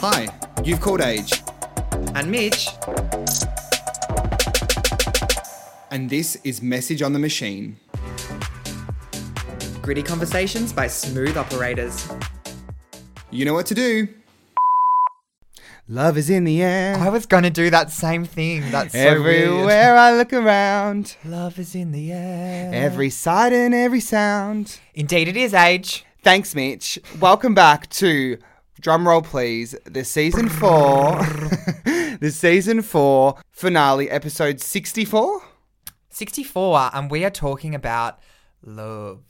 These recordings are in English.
Hi, you've called Age, And Mitch, and this is Message on the Machine. gritty conversations by smooth operators. You know what to do. Love is in the air. I was going to do that same thing. That's so Everywhere weird. I look around, Love is in the air. every sight and every sound. Indeed, it is age. Thanks, Mitch. Welcome back to drumroll, please. The season four, the season four finale, episode sixty-four. 64, and we are talking about love.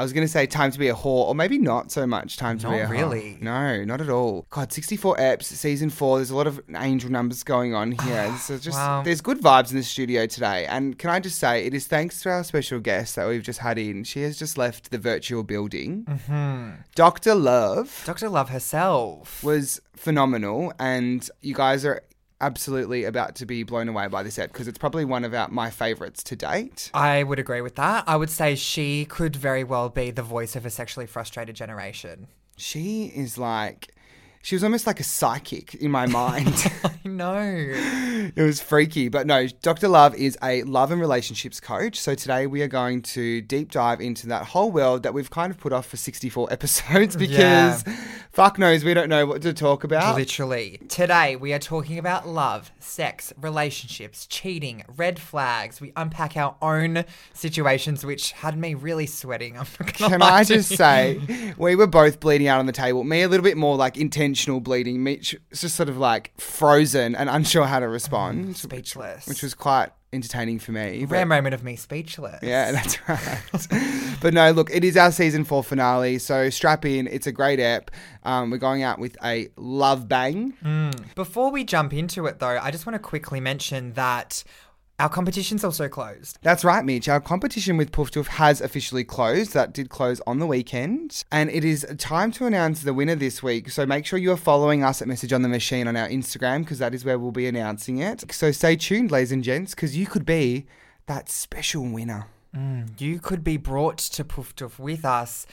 I was going to say time to be a whore, or maybe not so much time to Not be a whore. really. No, not at all. God, 64 eps, season four. There's a lot of angel numbers going on here. So just Wow. there's good vibes in the studio today. And can I just say, it is thanks to our special guest that we've just had in. She has just left the virtual building. Mm-hmm. Dr. Love Dr. Love herself. was phenomenal, and you guys are absolutely about to be blown away by this ep because it's probably one of our, my favorites to date. I would agree with that. I would say she could very well be the voice of a sexually frustrated generation. She is like, she was almost like a psychic in my mind. I know. it was freaky. But no, Dr. Love is a love and relationships coach. So today we are going to deep dive into that whole world that we've kind of put off for 64 episodes because Yeah. fuck knows we don't know what to talk about. Literally. Today, we are talking about love, sex, relationships, cheating, red flags. We unpack our own situations, which had me really sweating. I'm Can I just say, we were both bleeding out on the table. Me a little bit more like intentional bleeding. Mitch was just sort of like frozen and unsure how to respond, Speechless. which was quite entertaining for me. rare moment of me speechless. Yeah, that's right. but no, look, it is our season four finale, so strap in. It's a great ep. Um, we're going out with a love bang. Before we jump into it, though, I just want to quickly mention that our competition's also closed. That's right, Mitch. Our competition with Poof Doof has officially closed. That did close on the weekend. And it is time to announce the winner this week. So make sure you are following us at Message on the Machine on our Instagram because that is where we'll be announcing it. So stay tuned, ladies and gents, because you could be that special winner. Mm, you could be brought to Doof with us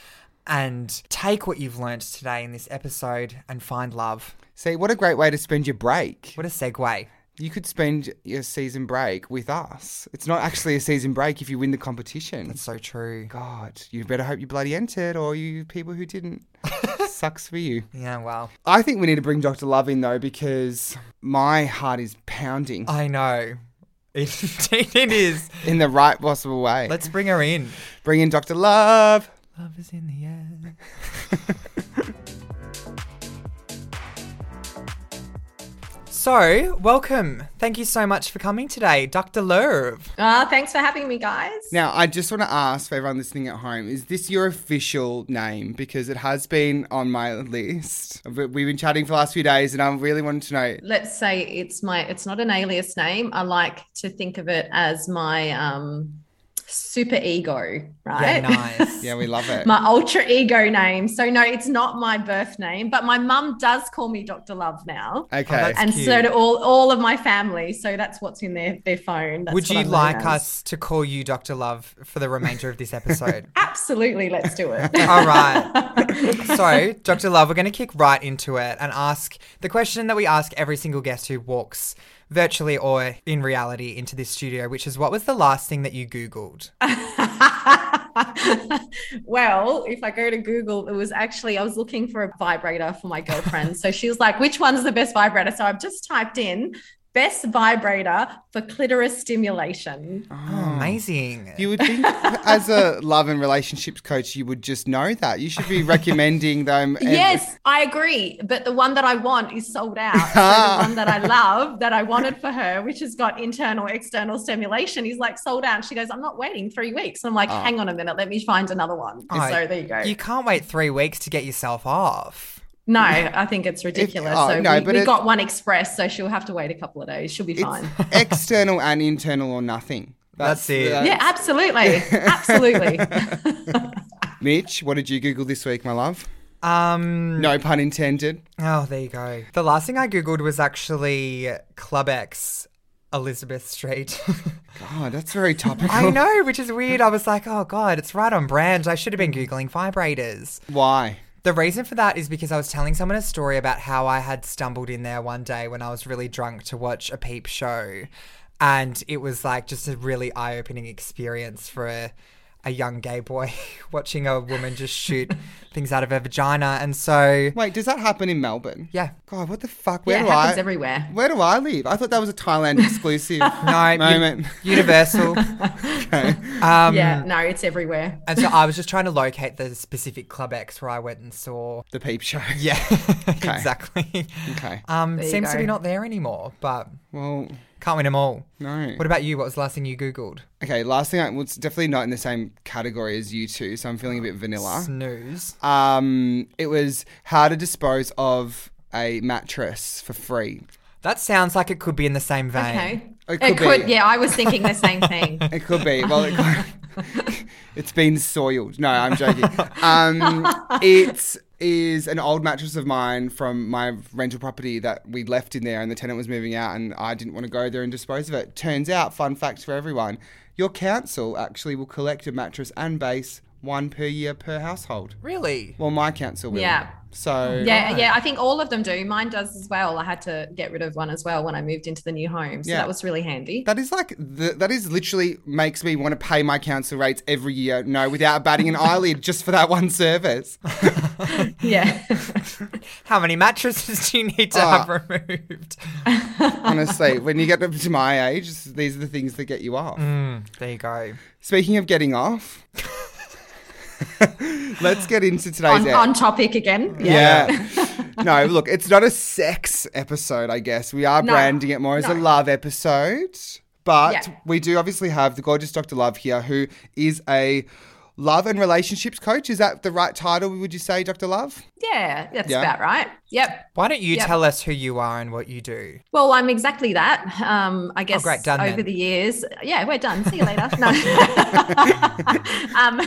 and take what you've learnt today in this episode and find love. See, what a great way to spend your break. What a segue. You could spend your season break with us. It's not actually a season break if you win the competition. That's so true. God, you better hope you bloody entered, or you people who didn't. Sucks for you. Yeah, well, I think we need to bring Dr. Love in though, because my heart is pounding I know. It, indeed it is. in the right possible way. Let's bring her in. bring in Dr. Love. Love is in the air. so, welcome. Thank you so much for coming today, Dr. Love. Ah, thanks for having me, guys. Now, I just want to ask for everyone listening at home: Is this your official name? Because it has been on my list. We've been chatting for the last few days, and I really wanted to know. Let's say it's my it's not an alias name. I like to think of it as my um super ego, right? Yeah, nice. Yeah, we love it. my ultra ego name. So no, it's not my birth name, but my mum does call me Dr. Love now. okay. that's- And cute. so do all all of my family. So that's what's in their their phone. That's Would you I'm like us to call you Dr. Love for the remainder of this episode? Absolutely, let's do it. All right. So, Dr. Love, we're going to kick right into it and ask the question that we ask every single guest who walks virtually or in reality into this studio, which is what was the last thing that you Googled? well, if I go to Google, it was actually, I was looking for a vibrator for my girlfriend. so she was like, which one's the best vibrator? So I've just typed in best vibrator for clitoris stimulation. Oh, amazing. You would think, as a love and relationships coach, you would just know that. You should be recommending them. and- Yes, I agree. But the one that I want is sold out. So the one that I love, that I wanted for her, which has got internal, external stimulation, is like sold out. And she goes, I'm not waiting three weeks. And I'm like, Oh. hang on a minute, let me find another one. Oh, so there you go. You can't wait three weeks to get yourself off. No, I think it's ridiculous. oh, so no, we, but we got one express, so she'll have to wait a couple of days. She'll be It's fine. external and internal or nothing. That's it. Yeah, absolutely. Absolutely. Mitch, what did you Google this week, my love? Um, No pun intended. Oh, there you go. The last thing I Googled was actually Club X Elizabeth Street. God, that's very topical. I know, which is weird. I was like, oh God, it's right on brand. I should have been Googling vibrators. Why? The reason for that is because I was telling someone a story about how I had stumbled in there one day when I was really drunk to watch a peep show. And it was like just a really eye opening experience for a, a young gay boy watching a woman just shoot things out of her vagina. And so, Wait, does that happen in Melbourne? yeah. God, what the fuck? Where Yeah, it do happens I? everywhere. Where do I live? I thought that was a Thailand exclusive No, u- moment. universal. okay. Um, yeah, no, it's everywhere. And so I was just trying to locate the specific Club X where I went and saw. The peep show. Yeah, exactly. Okay. Um, There you seems to be not there anymore, but Well, can't win them all. no. What about you? What was the last thing you Googled? Okay, last thing I was definitely not in the same category as you two, so I'm feeling a bit vanilla. Snooze. Um, it was how to dispose of a mattress for free. That sounds like it could be in the same vein. Okay. It It could could, be. yeah, I was thinking the same thing. It could be. Well, it it's been soiled. No, I'm joking. Um, it is an old mattress of mine from my rental property that we left in there, and the tenant was moving out, and I didn't want to go there and dispose of it. Turns out, fun fact for everyone, your council actually will collect a mattress and base one per year per household. Really? Well, my council will. Yeah. So Yeah, Right. yeah, I think all of them do. Mine does as well. I had to get rid of one as well when I moved into the new home. So Yeah. that was really handy. That is like the, that is literally makes me want to pay my council rates every year. No, without batting an eyelid, just for that one service. yeah. How many mattresses do you need to Oh. have removed? Honestly, when you get up to my age, these are the things that get you off. Mm, there you go. Speaking of getting off, let's get into today's on, on topic again. Yeah. Yeah. no, look, it's not a sex episode, I guess. We are No. branding it more as a love episode. But Yeah. we do obviously have the gorgeous Dr. Love here, who is a love and relationships coach. Is that the right title, would you say, Dr. Love? Yeah, that's Yeah. about right. Yep. Why don't you Yep. tell us who you are and what you do? Well, I'm exactly that. Um, I guess Oh, great. Done over then. the years, yeah, we're done. See you later. No. um,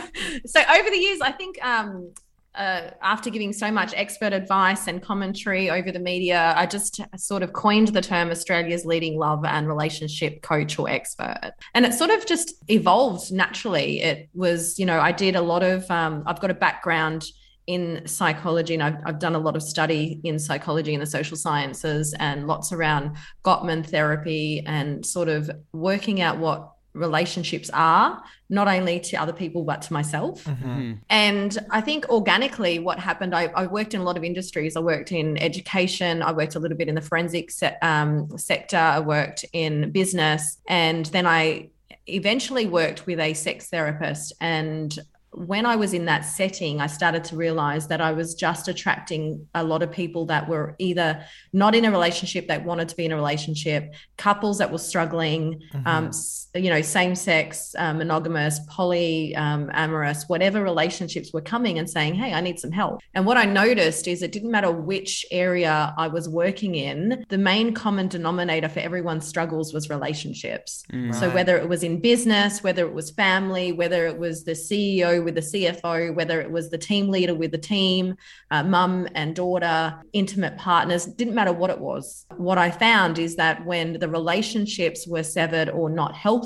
so over the years, I think um, uh, after giving so much expert advice and commentary over the media, I just sort of coined the term Australia's leading love and relationship coach or expert. And it sort of just evolved naturally. It was, you know, I did a lot of, um, I've got a background in psychology and I've, I've done a lot of study in psychology and the social sciences and lots around Gottman therapy and sort of working out what relationships are, not only to other people, but to myself. Mm-hmm. And I think organically, what happened, I, I worked in a lot of industries. I worked in education, I worked a little bit in the forensic se- um, sector, I worked in business, and then I eventually worked with a sex therapist. And when I was in that setting, I started to realize that I was just attracting a lot of people that were either not in a relationship, that wanted to be in a relationship, couples that were struggling, um, s- you know, same sex, um, monogamous, poly, um, amorous, whatever relationships were coming and saying, Hey, I need some help. And what I noticed is it didn't matter which area I was working in, the main common denominator for everyone's struggles was relationships. So whether it was in business, whether it was family, whether it was the CEO with the CFO, whether it was the team leader with the team, uh, mum and daughter, intimate partners, didn't matter what it was. What I found is that when the relationships were severed or not healthy,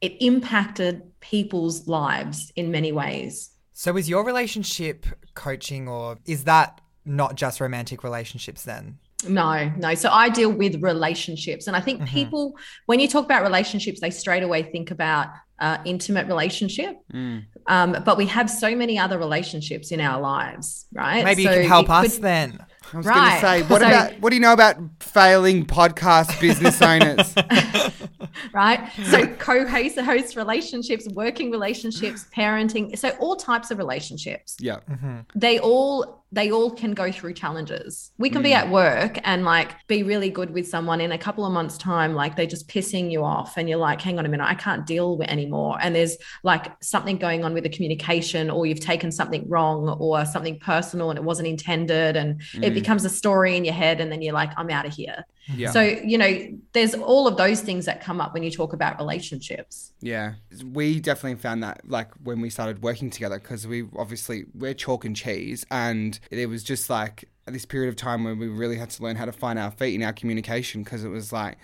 it impacted people's lives in many ways. So is your relationship coaching or is that not just romantic relationships then? No, no. So I deal with relationships. And I think people, when you talk about relationships, they straight away think about uh, intimate relationship. Mm. Um, but we have so many other relationships in our lives, right? Maybe So you can help us could- then. I was Right. going to say, what So- about what do you know about failing podcast business owners? right? So hmm. co-host relationships, working relationships, parenting. So all types of relationships. yeah. Mm-hmm. they all they all can go through challenges. We can be hmm. at work and like be really good with someone in a couple of months time like they're just pissing you off and you're like hang on a minute I can't deal with anymore and there's like something going on with the communication or you've taken something wrong or something personal and it wasn't intended and it hmm. becomes a story in your head and then you're like I'm out of here. Yeah. So, you know, there's all of those things that come up when you talk about relationships. Yeah, we definitely found that like when we started working together because we obviously we're chalk and cheese, and it was just like this period of time where we really had to learn how to find our feet in our communication because it was like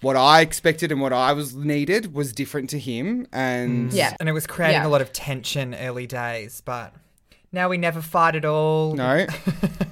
what I expected and what I was needed was different to him, and mm. Yeah. And it was creating Yeah. a lot of tension early days, but now we never fight at all. No,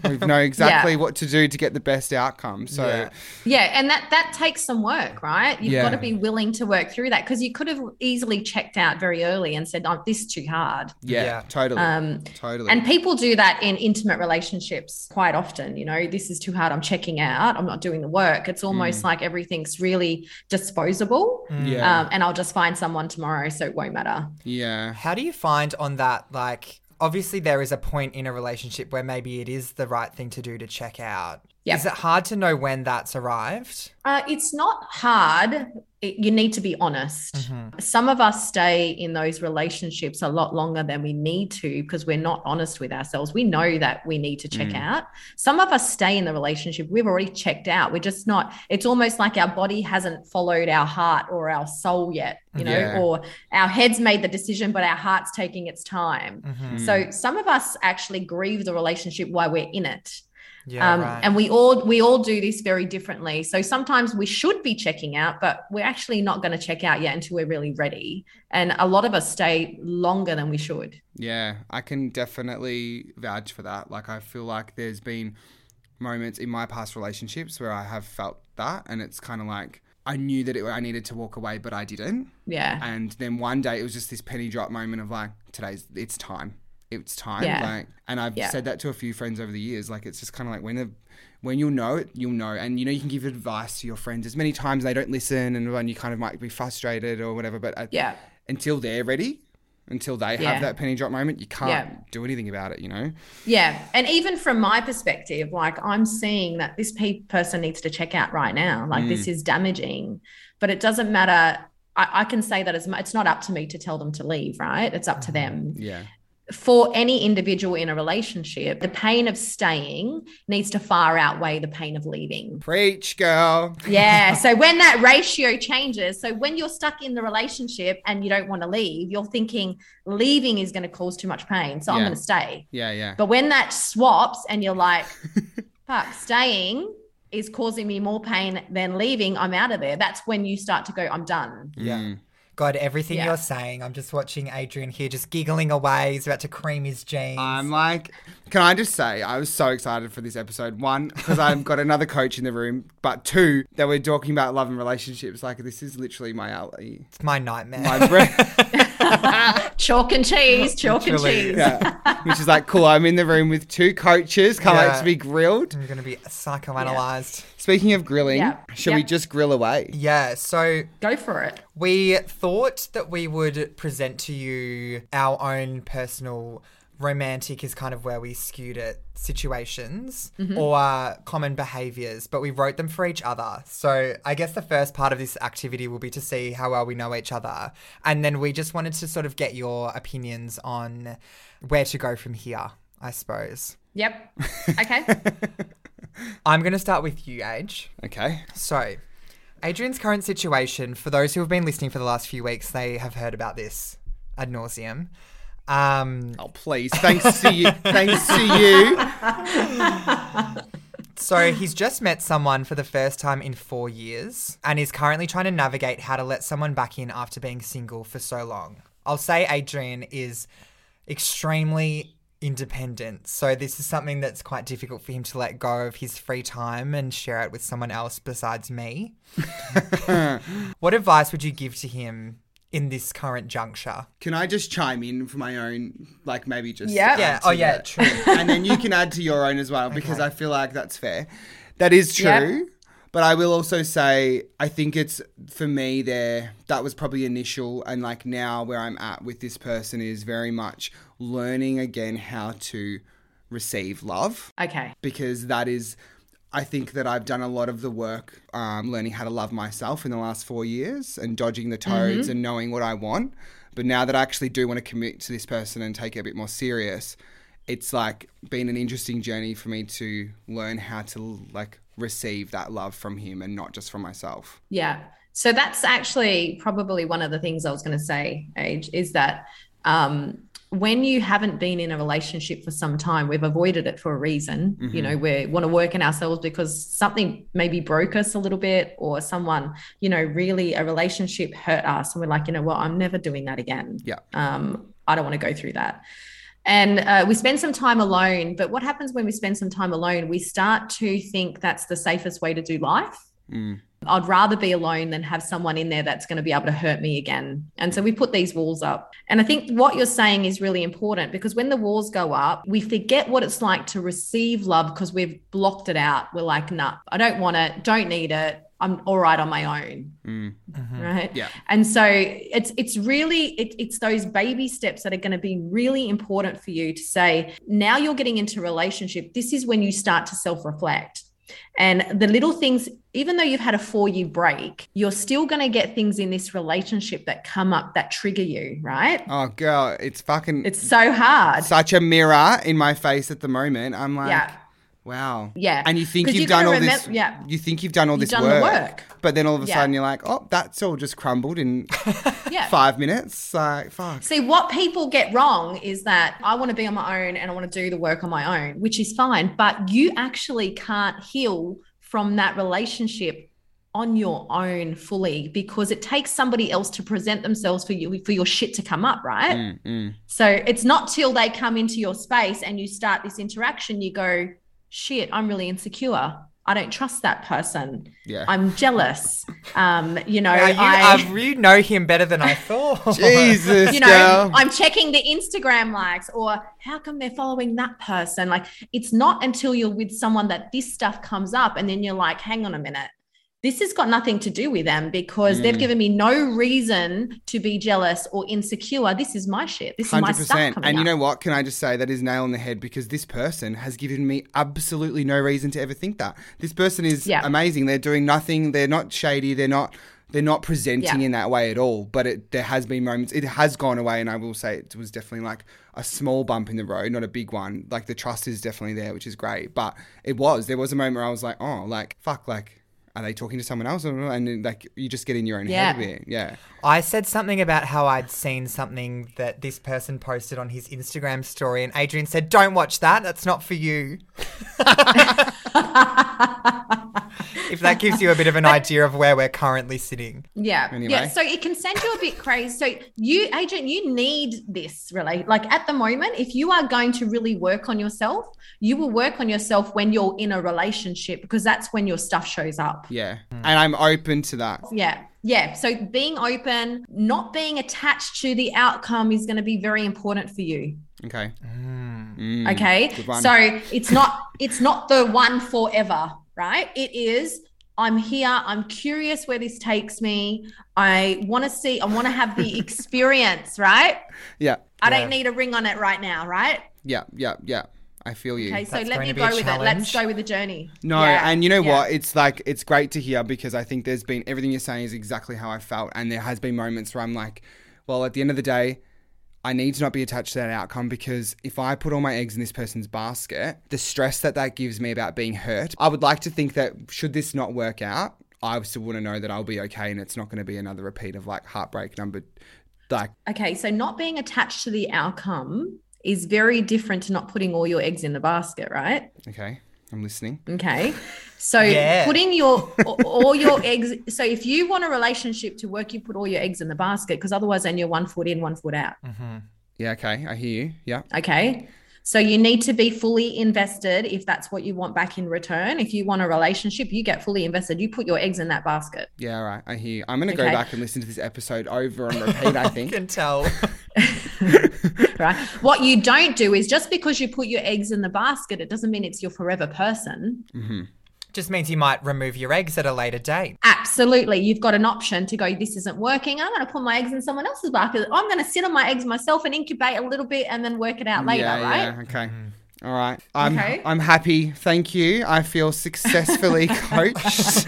we know exactly what to do to get the best outcome. So Yeah. Yeah, and that that takes some work, right? You've Yeah. got to be willing to work through that because you could have easily checked out very early and said, "Oh, this is too hard." yeah, Yeah. totally, Um, totally. and people do that in intimate relationships quite often. You know, this is too hard. I'm checking out. I'm not doing the work. It's almost like everything's really disposable. Mm. yeah, Um, and I'll just find someone tomorrow, so it won't matter. yeah. How do you find on that, like, obviously there is a point in a relationship where maybe it is the right thing to do to check out. Is it hard to know when that's arrived? Uh, it's not hard. It, you need to be honest. Mm-hmm. Some of us stay in those relationships a lot longer than we need to because we're not honest with ourselves. We know that we need to check Mm. out. Some of us stay in the relationship. We've already checked out. We're just not, it's almost like our body hasn't followed our heart or our soul yet, you know, Yeah. or our head's made the decision, but our heart's taking its time. Mhm. So some of us actually grieve the relationship while we're in it Yeah, um, right. and we all we all do this very differently so sometimes we should be checking out but we're actually not going to check out yet until we're really ready and a lot of us stay longer than we should Yeah, I can definitely vouch for that. Like, I feel like there's been moments in my past relationships where I have felt that, and it's kind of like I knew that it, I needed to walk away, but I didn't. yeah And then one day it was just this penny drop moment of like, today's it's time. It's time. Yeah. Like, and I've Yeah. said that to a few friends over the years. Like, it's just kind of like when the when you'll know it, you'll know. And you know, you can give advice to your friends as many times they don't listen, and when you kind of might be frustrated or whatever. But I- yeah until they're ready, until they Yeah. have that penny drop moment, you can't do anything about it, you know? yeah and even from my perspective like i'm seeing that this pe- person needs to check out right now like this mm. is damaging but it doesn't matter I, I can say that as much it's not up to me to tell them to leave right it's up to mm-hmm. them Yeah. For any individual in a relationship, the pain of staying needs to far outweigh the pain of leaving. Preach, girl. Yeah. so when that ratio changes, so when you're stuck in the relationship and you don't want to leave, you're thinking leaving is going to cause too much pain. So I'm going to stay. Yeah, yeah. But when that swaps and you're like, fuck, staying is causing me more pain than leaving, I'm out of there. That's when you start to go, I'm done. Yeah. Mm. God, everything Yeah. you're saying, I'm just watching Adrian here just giggling away. He's about to cream his jeans. I'm like, can I just say, I was so excited for this episode. One, because I've got another coach in the room, but two, that we're talking about love and relationships. Like, this is literally my alley. it's my nightmare. My breath. Chalk and cheese, chalk and cheese. yeah. Which is like, cool. I'm in the room with two coaches. Can't wait to be grilled. I'm going to be psychoanalyzed. Speaking of grilling, Yeah. shall we just grill away? Yeah. So Go for it. We thought that we would present to you our own personal romantic is kind of where we skewed it situations or uh, common behaviors but we wrote them for each other so i guess the first part of this activity will be to see how well we know each other and then we just wanted to sort of get your opinions on where to go from here i suppose Yep. Okay. i'm going to start with you age Okay. so, Adrian's current situation, for those who have been listening for the last few weeks, they have heard about this ad nauseum. Um, Oh, please. Thanks to you. Thanks to you. so, he's just met someone for the first time in four years and is currently trying to navigate how to let someone back in after being single for so long. I'll say Adrian is extremely independent. So, this is something that's quite difficult for him to let go of his free time and share it with someone else besides me. what advice would you give to him in this current juncture? Can I just chime in for my own, like maybe just Yeah. add Yeah. to Oh, yeah. that? True. and then you can add to your own as well because Okay. I feel like that's fair. That is true. Yeah. But I will also say I think it's for me there that was probably initial and like now where I'm at with this person is very much learning again how to receive love Okay. because that is I think that I've done a lot of the work um, learning how to love myself in the last four years and dodging the toads and knowing what I want. But now that I actually do want to commit to this person and take it a bit more serious, it's like been an interesting journey for me to learn how to like receive that love from him and not just from myself. Yeah. So that's actually probably one of the things I was going to say, Age, is that um, when you haven't been in a relationship for some time, we've avoided it for a reason. You know, we want to work in ourselves because something maybe broke us a little bit, or someone, you know, really a relationship hurt us. And we're like, you know well, I'm never doing that again. Yeah. Um, I don't want to go through that. And uh, we spend some time alone. But what happens when we spend some time alone? We start to think that's the safest way to do life. Mm. I'd rather be alone than have someone in there that's going to be able to hurt me again. And so we put these walls up. And I think what you're saying is really important because when the walls go up, we forget what it's like to receive love because we've blocked it out. We're like, nah, I don't want it, don't need it. I'm all right on my own. Mm. Right. Yeah. And so it's it's really it, it's those baby steps that are going to be really important for you to say now you're getting into relationship. This is when you start to self-reflect. And the little things, even though you've had a four year break, you're still going to get things in this relationship that come up that trigger you, right? Oh, girl, it's fucking It's so hard. such a mirror in my face at the moment. I'm like, Yeah. Wow. Yeah. And you think you've you done all this. yeah. You think you've done all You've this done the work. But then all of a Yeah. sudden you're like, oh, that's all just crumbled in Yeah. five minutes. Like, fuck. See, what people get wrong is that I want to be on my own and I want to do the work on my own, which is fine, but you actually can't heal from that relationship on your own fully because it takes somebody else to present themselves for you for your shit to come up, right? Mm, mm. So it's not till they come into your space and you start this interaction you go, shit, I'm really insecure. I don't trust that person. Yeah. I'm jealous. Um, you know, Wow, you, I, uh, you know him better than I thought. Jesus, you know, girl. I'm checking the Instagram likes or how come they're following that person? Like it's not until you're with someone that this stuff comes up and then you're like, hang on a minute. This has got nothing to do with them because they've Mm. given me no reason to be jealous or insecure. This is my shit. This is my stuff And you up. know what? Can I just say that is nail on the head because this person has given me absolutely no reason to ever think that. This person is Yeah. amazing. They're doing nothing. They're not shady. They're not. They're not presenting Yeah. in that way at all. But it, there has been moments. It has gone away, and I will say it was definitely like a small bump in the road, not a big one. Like the trust is definitely there, which is great. But it was. There was a moment where I was like, oh, like fuck, like. Are they talking to someone else? And like you just get in your own Yeah. head a bit. Yeah. I said something about how I'd seen something that this person posted on his Instagram story, and Adrian said, Don't watch that. That's not for you. if that gives you a bit of an idea of where we're currently sitting. Yeah. Anyway. Yeah. So it can send you a bit crazy. So you, agent, you need this really. Like at the moment, if you are going to really work on yourself, you will work on yourself when you're in a relationship because that's when your stuff shows up. Yeah. And I'm open to that. Yeah. Yeah. So being open, not being attached to the outcome is going to be very important for you. Okay. Mm. Mm, Okay. So it's not it's not the one forever, right? It is I'm here, I'm curious where this takes me. I want to see, I want to have the experience, right? Yeah. I Yeah. don't need a ring on it right now, right? Yeah. Yeah. Yeah. I feel you. Okay, so That's let me to be a go with it. Let's go with the journey. No, Yeah, and you know yeah. what? It's like it's great to hear because I think there's been everything you're saying is exactly how I felt, and there has been moments where I'm like, well, at the end of the day, I need to not be attached to that outcome because if I put all my eggs in this person's basket, the stress that that gives me about being hurt, I would like to think that should this not work out, I still want to know that I'll be okay and it's not going to be another repeat of like heartbreak number, like Okay, so not being attached to the outcome is very different to not putting all your eggs in the basket, right? okay, I'm listening. Okay. So Yeah. putting your all your eggs so if you want a relationship to work, you put all your eggs in the basket because otherwise then you're one foot in, one foot out. Mm-hmm. Yeah, okay, I hear you. Yeah, Okay. So you need to be fully invested if that's what you want back in return. If you want a relationship, you get fully invested. You put your eggs in that basket. yeah, all right, I hear you. I'm going to go Okay. back and listen to this episode over and repeat. I I think. can tell. Right. what you don't do is just because you put your eggs in the basket, it doesn't mean it's your forever person. Mm-hmm. Just means you might remove your eggs at a later date. Absolutely. You've got an option to go, this isn't working. I'm going to put my eggs in someone else's basket. I'm going to sit on my eggs myself and incubate a little bit and then work it out later, yeah, right? Yeah, okay. Mm. All right. I'm Okay. I'm happy. Thank you. I feel successfully coached.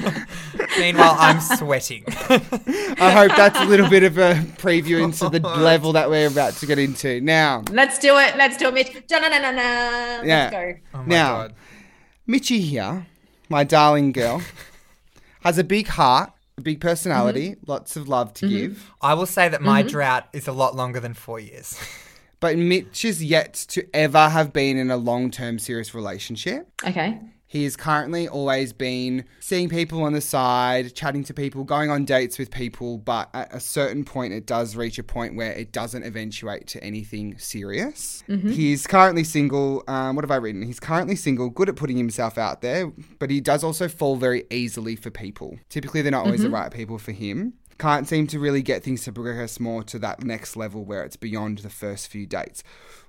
Meanwhile, I'm sweating. I hope that's a little bit of a preview into the level that we're about to get into. Now, Let's do it. Let's do it, Mitch. Da-na-na-na-na. Yeah. Let's go. Oh Now- god. Mitchie here, my darling girl, has a big heart, a big personality, mm-hmm. lots of love to mm-hmm. give. I will say that my mm-hmm. drought is a lot longer than four years. But Mitch is yet to ever have been in a long-term serious relationship. Okay. He has currently always been seeing people on the side, chatting to people, going on dates with people, but at a certain point, it does reach a point where it doesn't eventuate to anything serious. He's currently single. Um, what have I written? He's currently single, good at putting himself out there, but he does also fall very easily for people. Typically, they're not always the right people for him. Can't seem to really get things to progress more to that next level where it's beyond the first few dates.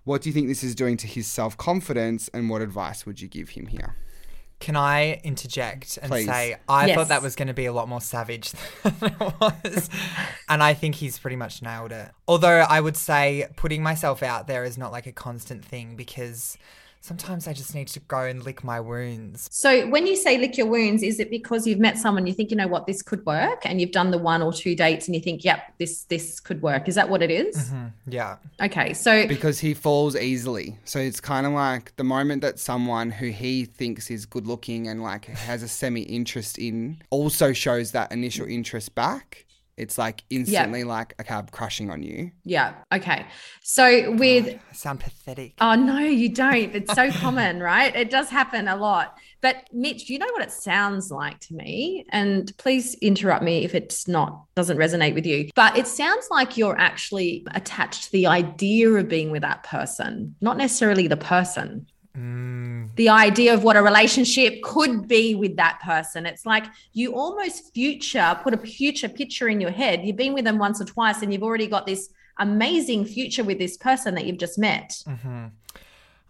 What do you think this is doing to his self confidence, and what advice would you give him here? Can I interject and Please. say I Yes. thought that was going to be a lot more savage than it was, and I think he's pretty much nailed it. Although I would say putting myself out there is not like a constant thing because sometimes I just need to go and lick my wounds. So when you say lick your wounds, is it because you've met someone you think you know what this could work, and you've done the one or two dates, and you think, yep, this this could work? Is that what it is? Hmm, Yeah, Okay, so because he falls easily. So it's kind of like the moment that someone who he thinks is good looking and like has a semi interest in also shows that initial interest back. It's like instantly like a cab crushing on you. yeah, okay. So with oh, I sound pathetic. Oh no, you don't. It's so common, right? It does happen a lot. But Mitch, you know what it sounds like to me? And please interrupt me if it's not doesn't resonate with you. But it sounds like you're actually attached to the idea of being with that person, not necessarily the person. The idea of what a relationship could be with that person. It's like you almost future put a future picture in your head. You've been with them once or twice and you've already got this amazing future with this person that you've just met.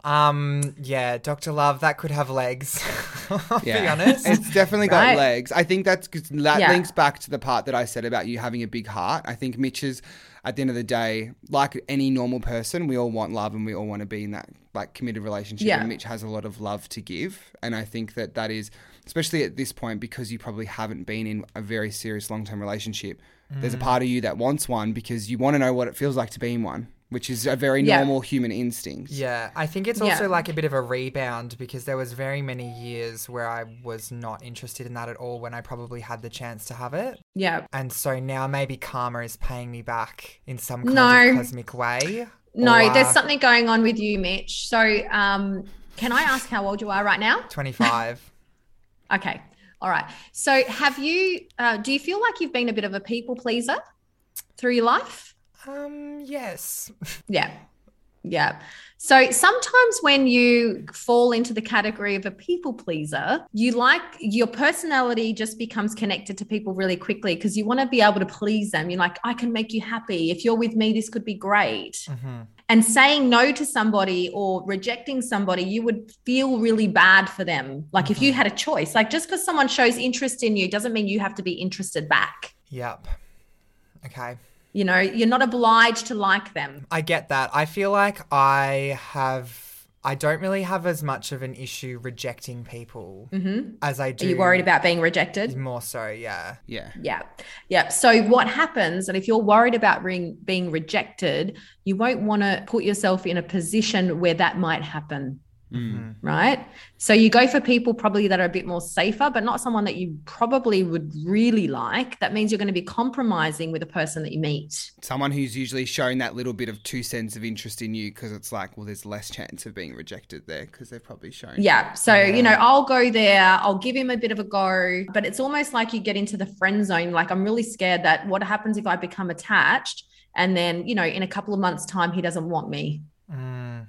Um, yeah, Doctor Love, that could have legs. I'll be honest. it's definitely got Right. legs. I think that's 'cause that Yeah. links back to the part that I said about you having a big heart. I think Mitch is, at the end of the day, like any normal person, we all want love and we all want to be in that like committed relationship. Yeah. And Mitch has a lot of love to give, and I think that that is, especially at this point, because you probably haven't been in a very serious long term relationship. There's a Mm. part of you that wants one because you want to know what it feels like to be in one, which is a very Yeah. normal human instinct. Yeah, I think it's Yeah. also like a bit of a rebound because there was very many years where I was not interested in that at all when I probably had the chance to have it. Yeah. And so now maybe karma is paying me back in some kind No. of cosmic way. No, Or, there's uh, something going on with you, Mitch. So, um, can I ask how old you are right now? 25. Okay. All right. So, have you, uh, do you feel like you've been a bit of a people pleaser through your life? Um, yes. Yeah. Yeah. So sometimes when you fall into the category of a people pleaser, you like your personality just becomes connected to people really quickly because you want to be able to please them. You're like, I can make you happy. If you're with me, this could be great. hmm And saying no to somebody or rejecting somebody, you would feel really bad for them. Like if you had a choice, like just because someone shows interest in you doesn't mean you have to be interested back. Yep. Okay. You know, you're not obliged to like them. I get that. I feel like I have. I don't really have as much of an issue rejecting people Mhm. as I do. Are you worried about being rejected? More so, yeah. Yeah. Yeah. Yeah. So what happens, and if you're worried about being, being rejected, you won't want to put yourself in a position where that might happen. Mm. Right. So you go for people probably that are a bit more safer, but not someone that you probably would really like. That means you're going to be compromising with a person that you meet. someone who's usually shown that little bit of two cents of interest in you because it's like, well, there's less chance of being rejected there because they've probably shown. Yeah. So, you know, I'll go there, I'll give him a bit of a go, but it's almost like you get into the friend zone. Like, I'm really scared that what happens if I become attached and then, you know, in a couple of months' time, he doesn't want me. Mm.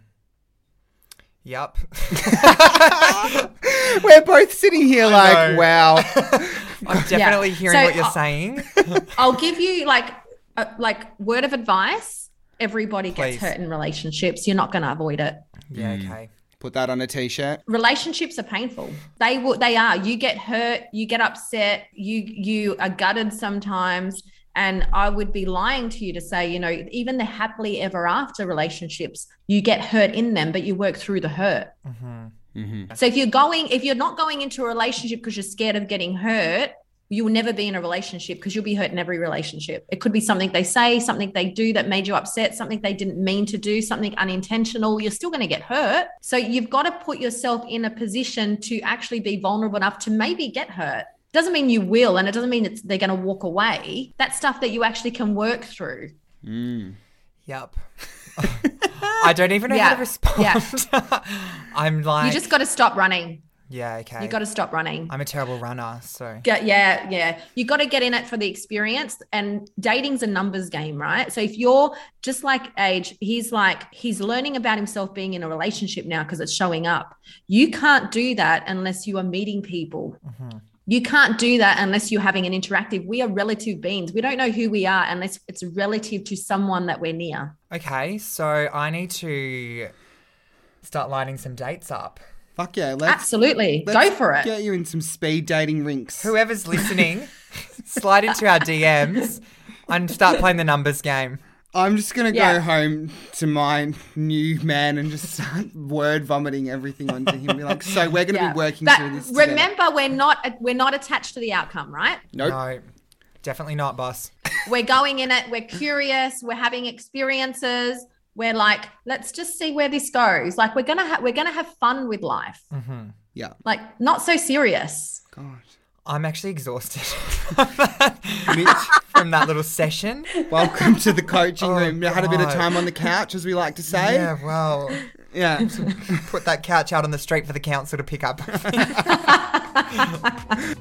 Yep. We're both sitting here like, know. wow. I'm definitely hearing So, what you're uh, saying. I'll give you like, a, like word of advice. Everybody gets hurt in relationships. You're not going to avoid it. yeah, Mm. okay. Put that on a t-shirt. relationships are painful they will they are you get hurt you get upset you you are gutted sometimes and i would be lying to you to say you know even the happily ever after relationships you get hurt in them but you work through the hurt hmm Mm-hmm. so if you're going if you're not going into a relationship because you're scared of getting hurt you will never be in a relationship because you'll be hurt in every relationship. It could be something they say, something they do that made you upset, something they didn't mean to do, something unintentional. You're still going to get hurt. So you've got to put yourself in a position to actually be vulnerable enough to maybe get hurt. Doesn't mean you will, and it doesn't mean it's, they're going to walk away. That's stuff that you actually can work through. Mm. Yep. I don't even know how to respond. yeah. I'm like, You just got to stop running. Yeah, okay. You got to stop running. I'm a terrible runner, so. Get, yeah, yeah. You got to get in it for the experience. And dating's a numbers game, right? So if you're just like Age, he's like, he's learning about himself being in a relationship now because it's showing up. You can't do that unless you are meeting people. Mhm. You can't do that unless you're having an interactive. We are relative beings. We don't know who we are unless it's relative to someone that we're near. Okay, so I need to start lining some dates up. Fuck yeah, let's Absolutely. let's Go for it. Get you in some speed dating rinks. Whoever's listening, slide into our DMs and start playing the numbers game. I'm just gonna Yeah. go home to my new man and just start word vomiting everything onto him. Be like, so we're gonna Yeah. be working But through this. together." remember, we're not we're not attached to the outcome, right? nope. No, definitely not, boss. we're going in it we're curious we're having experiences we're like let's just see where this goes like we're gonna have we're gonna have fun with life Mm-hmm. Yeah. like not so serious God. I'm actually exhausted from that, Mitch, from that little session. welcome to the coaching Oh, room. Had a bit of time on the couch, as we like to say. Yeah, well, Yeah. put that couch out on the street for the council to pick up.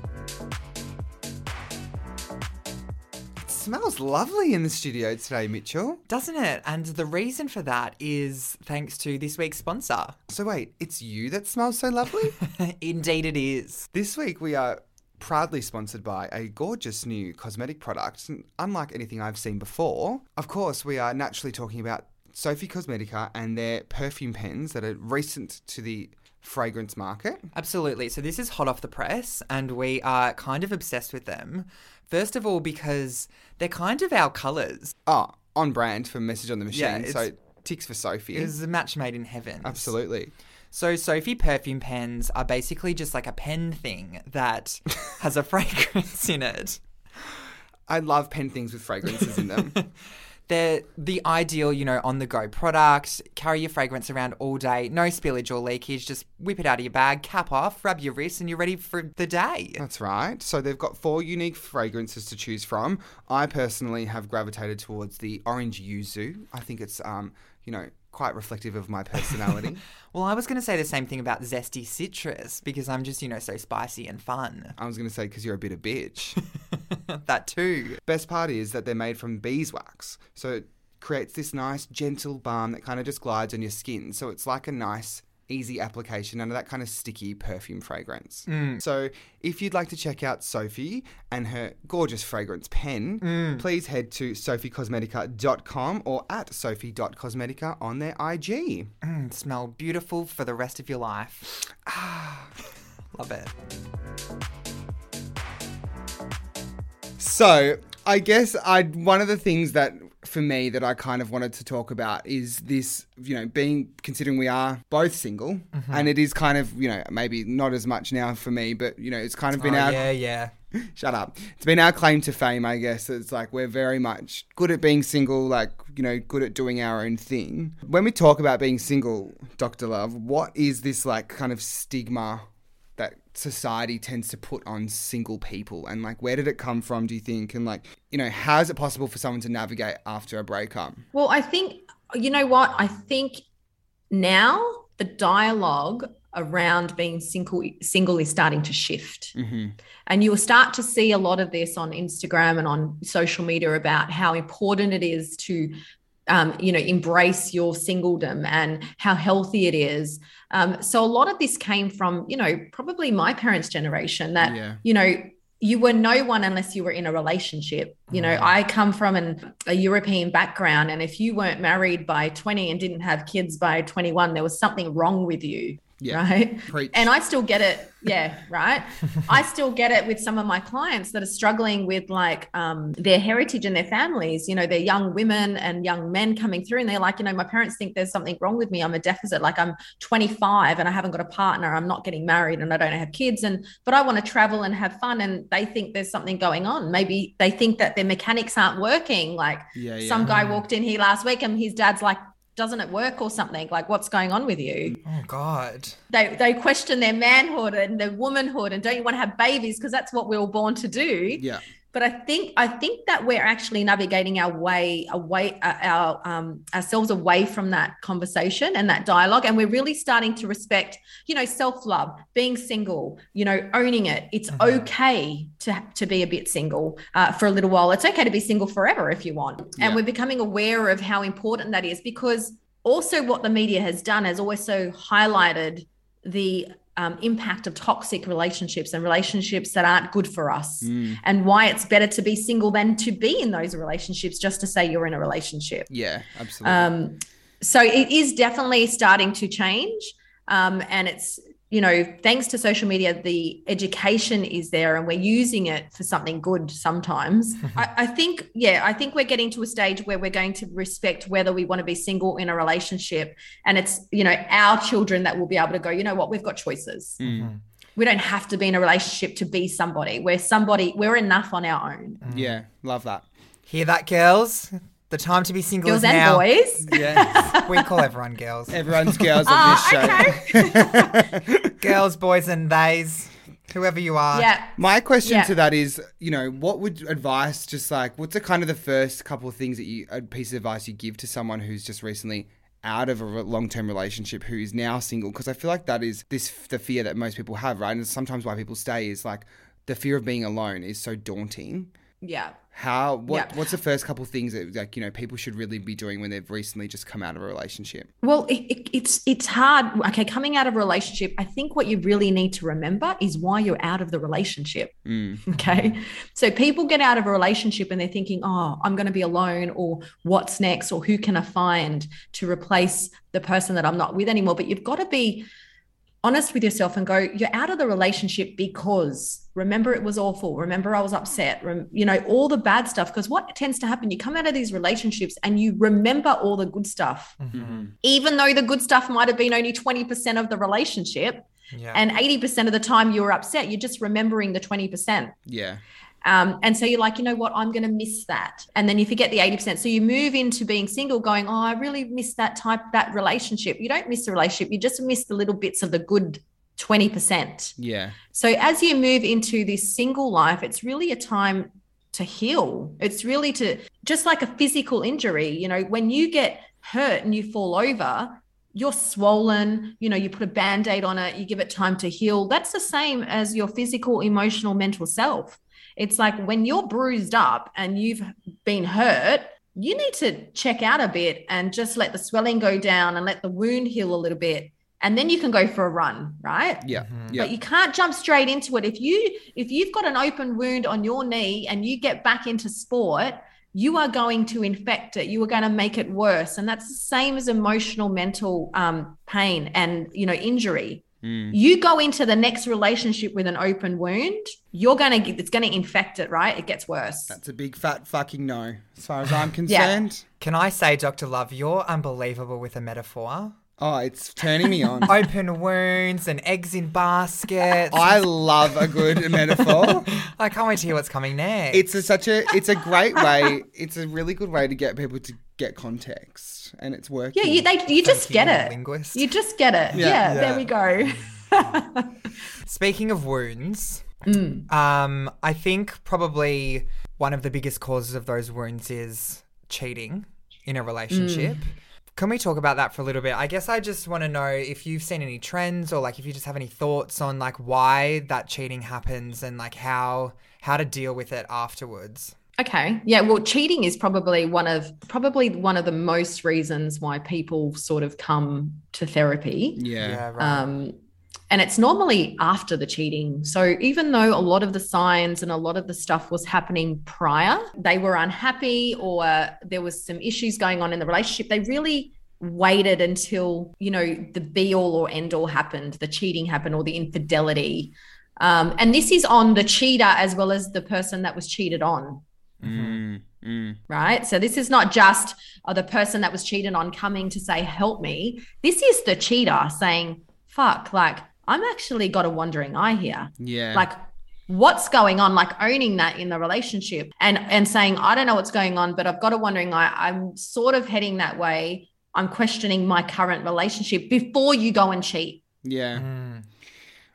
It smells lovely in the studio today, Mitchell. Doesn't it? And the reason for that is thanks to this week's sponsor. So wait, it's you that smells so lovely? Indeed, it is. this week we are proudly sponsored by a gorgeous new cosmetic product, unlike anything I've seen before. Of course, we are naturally talking about Sophie Cosmetica and their perfume pens that are recent to the fragrance market. Absolutely. So this is hot off the press, and we are kind of obsessed with them. First of all, because they're kind of our colours. Oh, on brand for Message on the Machine. Yeah, so ticks for Sophie. It's a match made in heaven. Absolutely. So Sophie perfume pens are basically just like a pen thing that has a fragrance in it. I love pen things with fragrances in them. They're the ideal, you know, on the go product. Carry your fragrance around all day, no spillage or leakage. Just whip it out of your bag, cap off, rub your wrist, and you're ready for the day. That's right. So they've got four unique fragrances to choose from. I personally have gravitated towards the orange yuzu. I think it's um, you know, quite reflective of my personality. Well, I was going to say the same thing about zesty citrus because I'm just, you know, so spicy and fun. I was going to say because you're a bit of bitch. that too. Best part is that they're made from beeswax. So it creates this nice gentle balm that kind of just glides on your skin. So it's like a nice easy application under that kind of sticky perfume fragrance. So if you'd like to check out Sophie and her gorgeous fragrance pen, please head to sophiecosmetica.com or at sophie.cosmetica on their IG. Mm, smell beautiful for the rest of your life. Love it. So I guess I one of the things that for me that I kind of wanted to talk about is this, you know, being considering we are both single, mm-hmm. and it is kind of, you know, maybe not as much now for me, but you know, it's kind of been Oh, our yeah, yeah. shut up. It's been our claim to fame, I guess. It's like we're very much good at being single, like, you know, good at doing our own thing. When we talk about being single, Dr. Love, what is this like kind of stigma society tends to put on single people? And like, where did it come from, do you think? And like, you know, how is it possible for someone to navigate after a breakup? Well, I think, you know what? I think now the dialogue around being single single is starting to shift. Mm-hmm. And you will start to see a lot of this on Instagram and on social media about how important it is to um, you know, embrace your singledom and how healthy it is. Um, so a lot of this came from, you know, probably my parents' generation that, Yeah. you know, you were no one unless you were in a relationship. You know, I come from an, a European background, and if you weren't married by 20 and didn't have kids by 21, there was something wrong with you. Yeah. Right. Preach. And I still get it. Yeah. Right. I still get it with some of my clients that are struggling with like um, their heritage and their families. You know, they're young women and young men coming through, and they're like, you know, my parents think there's something wrong with me. I'm a deficit. Like I'm 25 and I haven't got a partner. I'm not getting married and I don't have kids. And, but I want to travel and have fun. And they think there's something going on. Maybe they think that their mechanics aren't working. Like yeah, yeah. some guy walked in here last week and his dad's like, doesn't it work or something? Like, what's going on with you? Oh, God. They they question their manhood and their womanhood and don't you want to have babies because that's what we were born to do. yeah. But I think I think that we're actually navigating our way away our um, ourselves away from that conversation and that dialogue, and we're really starting to respect, you know, self love, being single, you know, owning it. It's mm-hmm. okay to to be a bit single uh, for a little while. It's okay to be single forever if you want, yeah. and we're becoming aware of how important that is because also what the media has done has also highlighted the um, impact of toxic relationships and relationships that aren't good for us, mm. and why it's better to be single than to be in those relationships just to say you're in a relationship. Yeah, absolutely. Um, so it is definitely starting to change, um, and it's you know, thanks to social media, the education is there and we're using it for something good sometimes. I, I, think, yeah, I think we're getting to a stage where we're going to respect whether we want to be single in a relationship. And it's, you know, our children that will be able to go, you know what, we've got choices. Mm-hmm. We don't have to be in a relationship to be somebody. We're somebody, we're enough on our own. Yeah, love that. Hear that, girls? The time to be single girls is now. and boys. Yes. we call everyone girls. Everyone's girls on this ah, show. girls, boys, and theys. Whoever you are. Yeah. My question yeah. to that is, you know, what would advice just like what's the kind of the first couple of things that you a piece of advice you give to someone who's just recently out of a long-term relationship who is now single because I feel like that is this the fear that most people have, right? And sometimes why people stay is like the fear of being alone is so daunting. Yeah. How what yeah. what's the first couple things that like you know people should really be doing when they've recently just come out of a relationship? Well it, it, it's it's hard. Okay coming out of a relationship i think what you really need to remember is why you're out of the relationship. Mm. okay? So people get out of a relationship and they're thinking oh i'm going to be alone or what's next? or who can i find to replace the person that i'm not with anymore? But you've got to be honest with yourself and go, you're out of the relationship because remember it was awful. Remember I was upset. Rem- you know, all the bad stuff. Because what tends to happen, you come out of these relationships and you remember all the good stuff, mm-hmm. even though the good stuff might have been only 20% of the relationship. Yeah. And 80% of the time you were upset, you're just remembering the 20%. Yeah. Um, and so you're like, you know what, I'm going to miss that. And then you forget the 80%. So you move into being single, going, oh, I really miss that type, that relationship. You don't miss the relationship, you just miss the little bits of the good 20%. Yeah. So as you move into this single life, it's really a time to heal. It's really to, just like a physical injury, you know, when you get hurt and you fall over, you're swollen, you know, you put a band aid on it, you give it time to heal. That's the same as your physical, emotional, mental self. It's like when you're bruised up and you've been hurt, you need to check out a bit and just let the swelling go down and let the wound heal a little bit. And then you can go for a run right? Yeah, mm-hmm. yeah. but you can't jump straight into it. If you if you've got an open wound on your knee and you get back into sport you are going to infect it. You are going to make it worse. And that's the same as emotional mental um, pain and you know injury Mm. You go into the next relationship with an open wound, you're gonna get it's gonna infect it, right? It gets worse. That's a big fat fucking no, as far as I'm concerned. yeah. Can I say, Dr. Love, you're unbelievable with a metaphor. Oh, it's turning me on. Open wounds and eggs in baskets. I love a good metaphor. I can't wait to hear what's coming next. It's a, such a it's a great way. It's a really good way to get people to get context, and it's working. Yeah, you they, you just get it. Linguist. You just get it. Yeah, yeah, yeah. there we go. Speaking of wounds, mm. um, I think probably one of the biggest causes of those wounds is cheating in a relationship. Mm. Can we talk about that for a little bit? I guess I just want to know if you've seen any trends or like if you just have any thoughts on like why that cheating happens and like how how to deal with it afterwards. Okay. Yeah, well cheating is probably one of probably one of the most reasons why people sort of come to therapy. Yeah. yeah right. Um and it's normally after the cheating. So even though a lot of the signs and a lot of the stuff was happening prior, they were unhappy or there was some issues going on in the relationship, they really waited until, you know, the be all or end all happened, the cheating happened or the infidelity. Um, and this is on the cheater as well as the person that was cheated on. Mm, mm. Right. So this is not just uh, the person that was cheated on coming to say, help me. This is the cheater saying, fuck, like, I'm actually got a wandering eye here. Yeah. Like what's going on like owning that in the relationship and and saying i don't know what's going on but i've got a wondering eye i'm sort of heading that way i'm questioning my current relationship before you go and cheat yeah mm.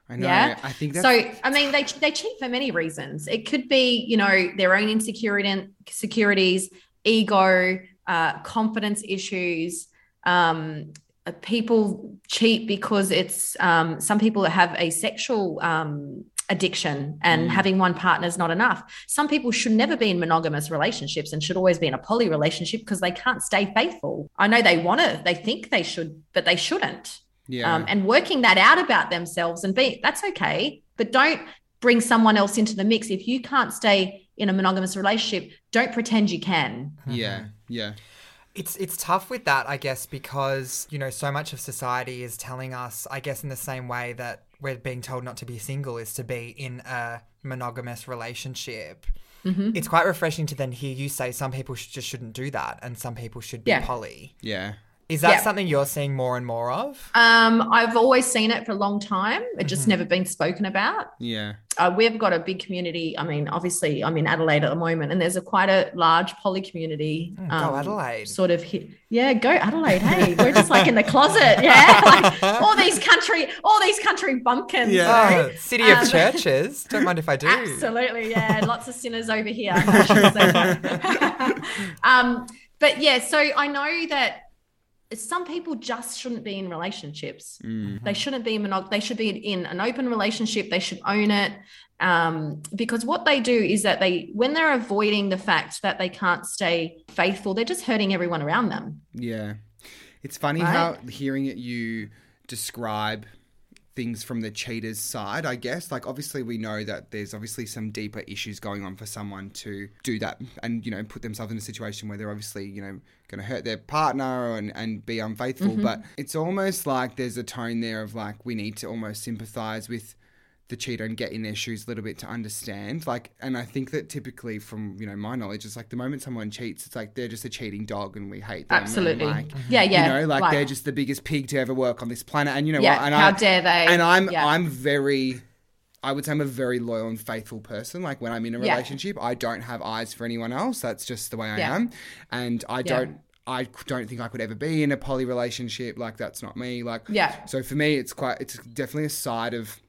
I know. Yeah. I think that's So, I mean, they they cheat for many reasons. It could be, you know, their own insecurity, insecurities, ego, uh, confidence issues. Um, people cheat because it's um, some people have a sexual um, addiction and Mm. having one partner is not enough. Some people should never be in monogamous relationships and should always be in a poly relationship because they can't stay faithful. I know they want to, they think they should, but they shouldn't yeah. um, and working that out about themselves and be that's okay but don't bring someone else into the mix if you can't stay in a monogamous relationship don't pretend you can yeah. Yeah. It's it's tough with that, I guess, because you know so much of society is telling us, I guess, in the same way that we're being told not to be single is to be in a monogamous relationship. Mm-hmm. It's quite refreshing to then hear you say some people sh- just shouldn't do that, and some people should be Yeah. poly. Yeah. Is that Yeah. something you're seeing more and more of? um, i've always seen it for a long time it just Mhm. never been spoken about Yeah. uh, we've got a big community i mean obviously i'm in adelaide at the moment and there's a quite a large poly community Mm, go Adelaide. sort of hi- yeah go adelaide hey we're just like in the closet yeah like all these country all these country bumpkins you know? Oh, city of Um, churches. Don't mind if I do. Absolutely, yeah. Lots of sinners over here. No, shouldn't say that. um, but yeah, so I know that some people just shouldn't be in relationships. Mm. They shouldn't be in monog- They should be in an open relationship. They should own it. Um, because what they do is that they, when they're avoiding the fact that they can't stay faithful, they're just hurting everyone around them. Yeah. It's funny Right? how hearing it you describe things from the cheater's side, I guess. Like obviously we know that there's obviously some deeper issues going on for someone to do that and, you know, put themselves in a situation where they're obviously, you know, gonna hurt their partner and, and be unfaithful. Mm-hmm. But it's almost like there's a tone there of like we need to almost sympathize with the cheater and get in their shoes a little bit to understand. Like, and I think that typically, from you know my knowledge, it's like the moment someone cheats, it's like they're just a cheating dog, and we hate them. Absolutely. like, Yeah, yeah. you know, like right. they're just the biggest pig to ever work on this planet. And you know yeah. what? And how I, dare they? and I'm yeah. I'm very. I would say I'm a very loyal and faithful person. Like when I'm in a Yeah. relationship, I don't have eyes for anyone else. That's just the way I Yeah. am, and I Yeah. don't. I don't think I could ever be in a poly relationship. Like that's not me. Like yeah. so for me, it's quite. It's definitely a side of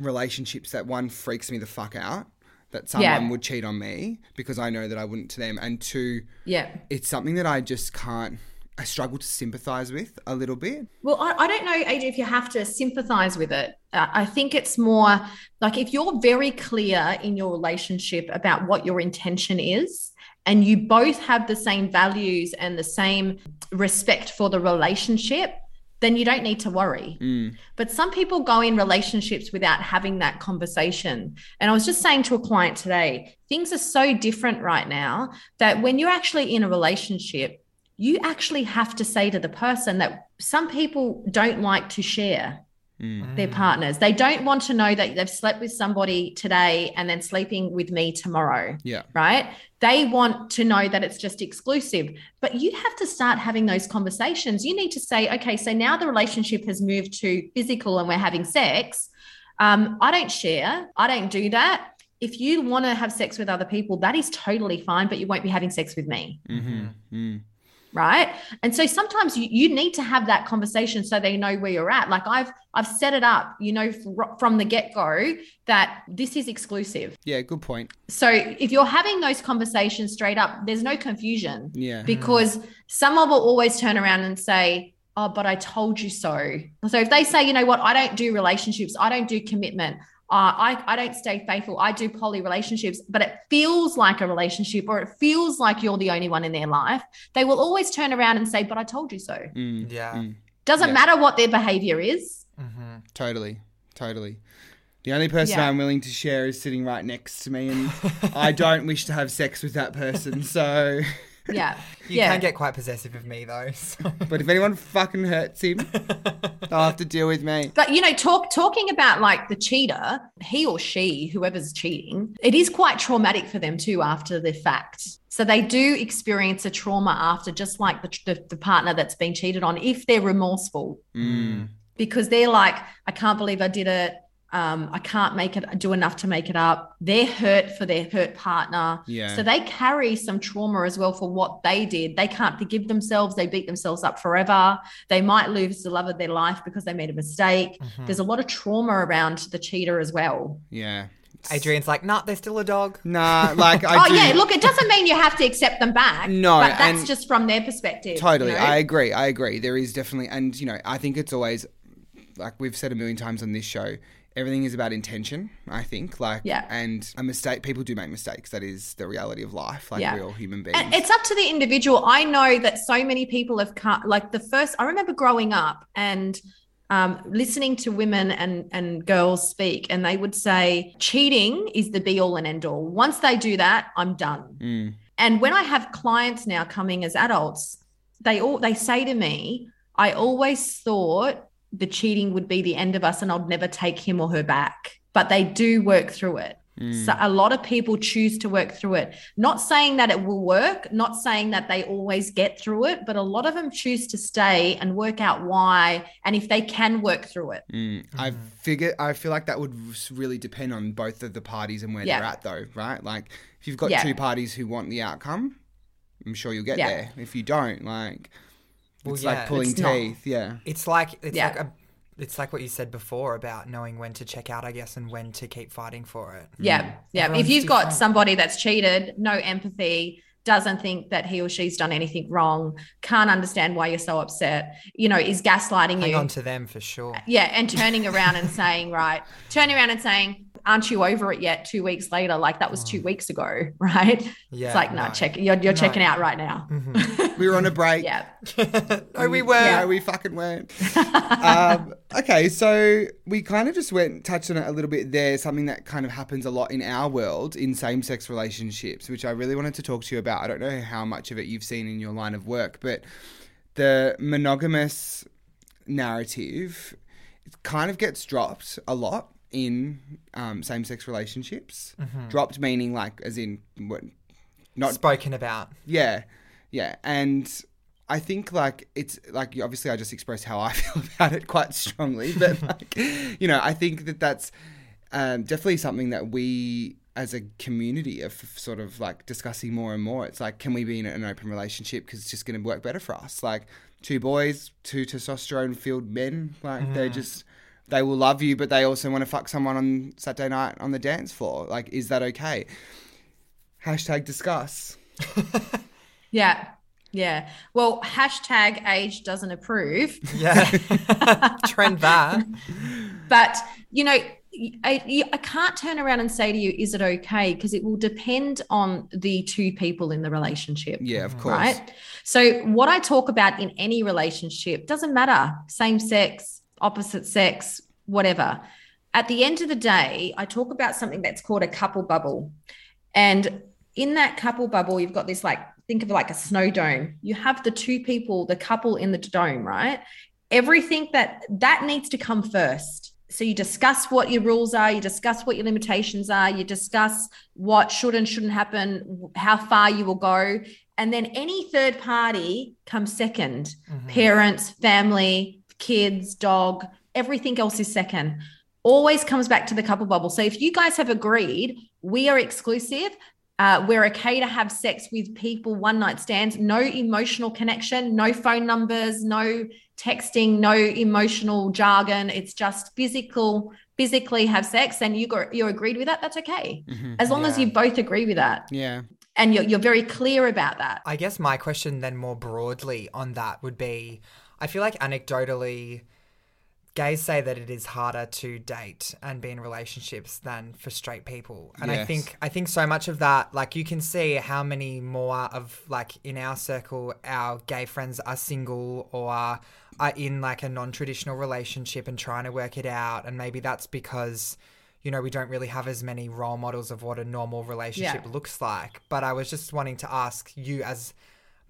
relationships that one freaks me the fuck out that someone Yeah. would cheat on me because I know that I wouldn't to them, and two, Yeah. it's something that I just can't. I struggle to sympathize with a little bit. Well, I, I don't know, AJ, if you have to sympathize with it. Uh, I think it's more like if you're very clear in your relationship about what your intention is, and you both have the same values and the same respect for the relationship, then you don't need to worry. Mm. But some people go in relationships without having that conversation. And I was just saying to a client today, things are so different right now that when you're actually in a relationship, you actually have to say to the person that some people don't like to share Mm. their partners. They don't want to know that they've slept with somebody today and then sleeping with me tomorrow, Yeah. right? They want to know that it's just exclusive. But you have to start having those conversations. You need to say, okay, so now the relationship has moved to physical and we're having sex. Um, I don't share, I don't do that. If you want to have sex with other people, that is totally fine, but you won't be having sex with me Mm-hmm. Mm. Right? And so sometimes you, you need to have that conversation so they know where you're at. Like i've i've set it up you know fr- from the get-go that this is exclusive. Yeah. Good point. so if you're having those conversations straight up there's no confusion Yeah. Mm-hmm. because someone will always turn around and say oh but i told you so. So if they say you know what? I don't do relationships. I don't do commitment uh, I, I don't stay faithful. I do poly relationships, but it feels like a relationship or it feels like you're the only one in their life. They will always turn around and say, But I told you so. Mm. Yeah. Mm. Doesn't Yeah. matter what their behavior is. hmm Totally. Totally. The only person Yeah. I'm willing to share is sitting right next to me, and I don't wish to have sex with that person. So, Yeah. You yeah. can get quite possessive of me though. so- but if anyone fucking hurts him, they'll have to deal with me. But you know, talk talking about like the cheater, he or she, whoever's cheating, it is quite traumatic for them too after the fact. So they do experience a trauma after, just like the, the, the partner that's been cheated on, if they're remorseful, Mm. because they're like, I can't believe I did it. Um, I can't make it do enough to make it up. They're hurt for their hurt partner. Yeah. So they carry some trauma as well for what they did. They can't forgive themselves. They beat themselves up forever. They might lose the love of their life because they made a mistake. Mm-hmm. There's a lot of trauma around the cheater as well. Yeah. Adrian's like, nah, they're still a dog. Nah, like I oh do. yeah, look, it doesn't mean you have to accept them back. No, but that's just from their perspective. Totally, you know? I agree. I agree. There is definitely, and you know, I think it's always like we've said a million times on this show. Everything is about intention. I think, like, Yeah. and a mistake. People do make mistakes. That is the reality of life. Like Yeah. we're all human beings. And it's up to the individual. I know that so many people have cut, like the first, I remember growing up and um, listening to women and, and girls speak, and they would say, cheating is the be all and end all. Once they do that, I'm done. Mm. And when I have clients now coming as adults, they all they say to me, I always thought the cheating would be the end of us and I'd never take him or her back. But they do work through it. Mm. So a lot of people choose to work through it. Not saying that it will work, not saying that they always get through it, but a lot of them choose to stay and work out why and if they can work through it. Mm. I figure. I feel like that would really depend on both of the parties and where Yeah. they're at, though, right? Like, if you've got Yeah. two parties who want the outcome, I'm sure you'll get Yeah. there. If you don't, like, Well, it's yeah, like pulling it's not. teeth. Yeah. It's like it's Yeah. like a, it's like what you said before about knowing when to check out, I guess, and when to keep fighting for it. Mm. Yeah. Yeah. Everyone's if you've got somebody that's cheated, no empathy, doesn't think that he or she's done anything wrong, can't understand why you're so upset, you know, is gaslighting Hang you. on to them for sure. yeah. And turning around and saying, right, turning around and saying, aren't you over it yet? Two weeks later, like that was two weeks ago, right? Yeah, it's like, no, no. check, you're, you're No. checking out right now. We were on a break. Yeah. no, we were. No, we fucking weren't. um, okay, so we kind of just went touched on it a little bit there. Something that kind of happens a lot in our world in same-sex relationships, which I really wanted to talk to you about. I don't know how much of it you've seen in your line of work, but the monogamous narrative kind of gets dropped a lot in um, same-sex relationships. Dropped meaning like as in what, not Spoken about. yeah, yeah, and I think like it's like obviously I just expressed how I feel about it quite strongly, but like you know I think that that's um, definitely something that we as a community of sort of like discussing more and more. It's like can we be in an open relationship because it's just going to work better for us? Like two boys, two testosterone filled men, like they just. They will love you, but they also want to fuck someone on Saturday night on the dance floor. Like, is that okay? Hashtag discuss. Yeah. Yeah. Well, hashtag age doesn't approve. Yeah. Trend that. But, you know, I, I can't turn around and say to you, is it okay? Because it will depend on the two people in the relationship. Yeah, of mm-hmm. course. Right. So, what I talk about in any relationship doesn't matter same sex, opposite sex, whatever. At the end of the day, I talk about something that's called a couple bubble. And in that couple bubble, you've got this like, think of it like a snow dome. You have the two people, the couple in the dome, right? Everything that that needs to come first. So you discuss what your rules are, you discuss what your limitations are, you discuss what should and shouldn't happen, how far you will go. And then any third party comes 2nd mm-hmm. Parents, family, kids, dog, everything else is second. Always comes back to the couple bubble. So if you guys have agreed, we are exclusive. Uh, we're okay to have sex with people, one night stands, no emotional connection, no phone numbers, no texting, no emotional jargon. It's just physical, physically have sex, and you go, you agreed with that. That's okay, as long as you both agree with that, Yeah. and you're, you're very clear about that. I guess my question then more broadly on that would be I feel like anecdotally gays say that it is harder to date and be in relationships than for straight people. And I think I think so much of that like you can see how many more of like in our circle our gay friends are single or are in like a non-traditional relationship and trying to work it out and maybe that's because you know we don't really have as many role models of what a normal relationship Yeah. looks like. But I was just wanting to ask you as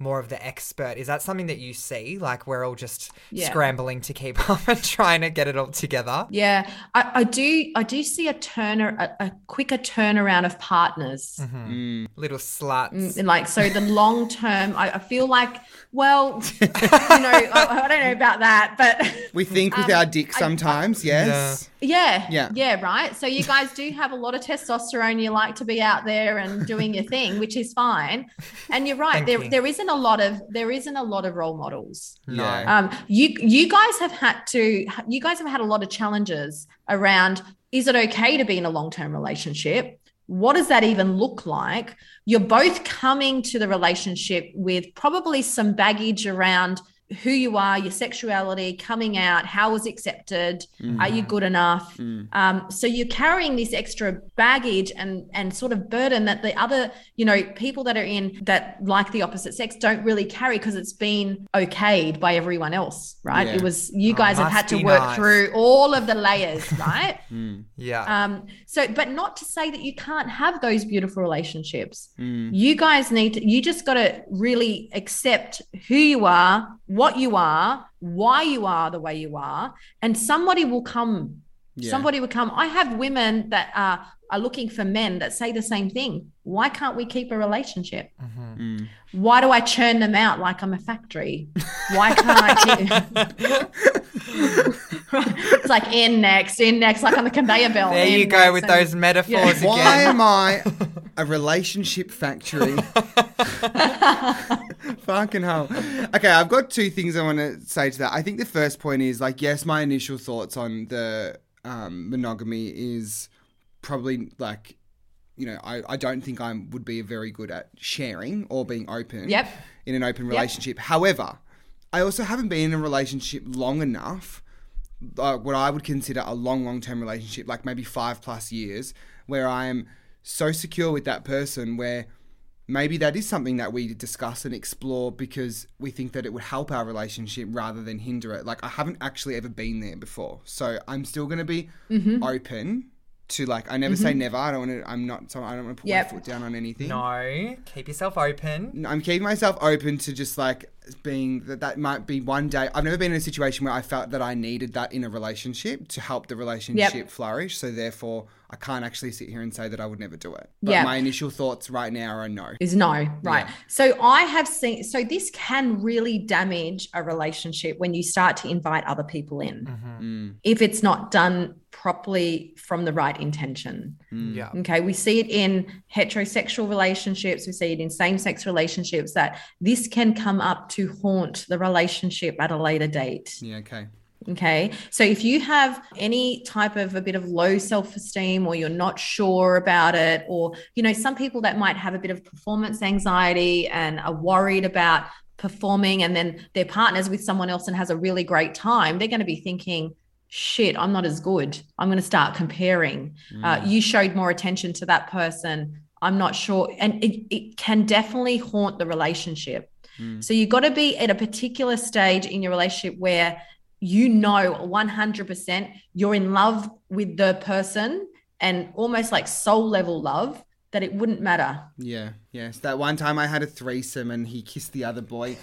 more of the expert, is that something that you see? Like we're all just Yeah. scrambling to keep up and trying to get it all together? Yeah, I, I do. I do see a turner, a, a quicker turnaround of partners. Mm. Little sluts. And like so the long term I, I feel like well you know I, I don't know about that but We think with Um, our dick I- sometimes, yes. Yeah, Yeah. yeah, Yeah. right. So you guys do have a lot of testosterone. You like to be out there and doing your thing, which is fine. And you're right. There, you. there isn't a lot of there isn't a lot of role models. No. Um, you you guys have had to you guys have had a lot of challenges around is it okay to be in a long-term relationship? What does that even look like? You're both coming to the relationship with probably some baggage around who you are, your sexuality, coming out, how was accepted, are you good enough? Mm. Um, so you're carrying this extra baggage and and sort of burden that the other, you know, people that are in that like the opposite sex don't really carry because it's been okayed by everyone else, right? Yeah. It was you Oh, guys have had to work nice. through all of the layers, right? Mm. Yeah. um, so but not to say that you can't have those beautiful relationships. Mm. You guys need to, you just got to really accept who you are, what you are, why you are the way you are, and somebody will come. Yeah. Somebody would come. I have women that are are looking for men that say the same thing. Why can't we keep a relationship? Mhm. Mm. Why do I churn them out like I'm a factory? Why can't I keep It's like in next, in next, like on the conveyor belt. There you go next, with and- those metaphors Why again. am I a relationship factory? Fucking hell. Okay, I've got two things I want to say to that. I think the first point is like, yes, my initial thoughts on the um, monogamy is probably like, you know, I, I don't think I would be very good at sharing or being open Yep. in an open Yep. relationship. However, I also haven't been in a relationship long enough, uh, what I would consider a long, long term relationship, like maybe five plus years, where I am so secure with that person where maybe that is something that we discuss and explore because we think that it would help our relationship rather than hinder it. Like I haven't actually ever been there before. So I'm still going to be Mm-hmm. open to like I never say never. I don't want to I'm not so I don't want to put Yep. my foot down on anything. No, keep yourself open. I'm keeping myself open to just like being that that might be one day. I've never been in a situation where I felt that I needed that in a relationship to help the relationship flourish. So therefore, I can't actually sit here and say that I would never do it. But Yeah. my initial thoughts right now are no. is no, right? Yeah. So I have seen, so this can really damage a relationship when you start to invite other people in Mm, if it's not done properly from the right intention. mm, Yeah. Okay. We see it in heterosexual relationships, we see it in same sex relationships that this can come up to haunt the relationship at a later date. Yeah. Okay. Okay. So if you have any type of a bit of low self esteem or you're not sure about it, or, you know, some people that might have a bit of performance anxiety and are worried about performing and then their partner's with someone else and has a really great time, they're going to be thinking, shit, I'm not as good. I'm going to start comparing. Uh, you showed more attention to that person. I'm not sure. And it, it can definitely haunt the relationship. Mm. So you've got to be at a particular stage in your relationship where you know 100% you're in love with the person and almost like soul level love that it wouldn't matter. Yeah. Yes. That one time I had a threesome and he kissed the other boy.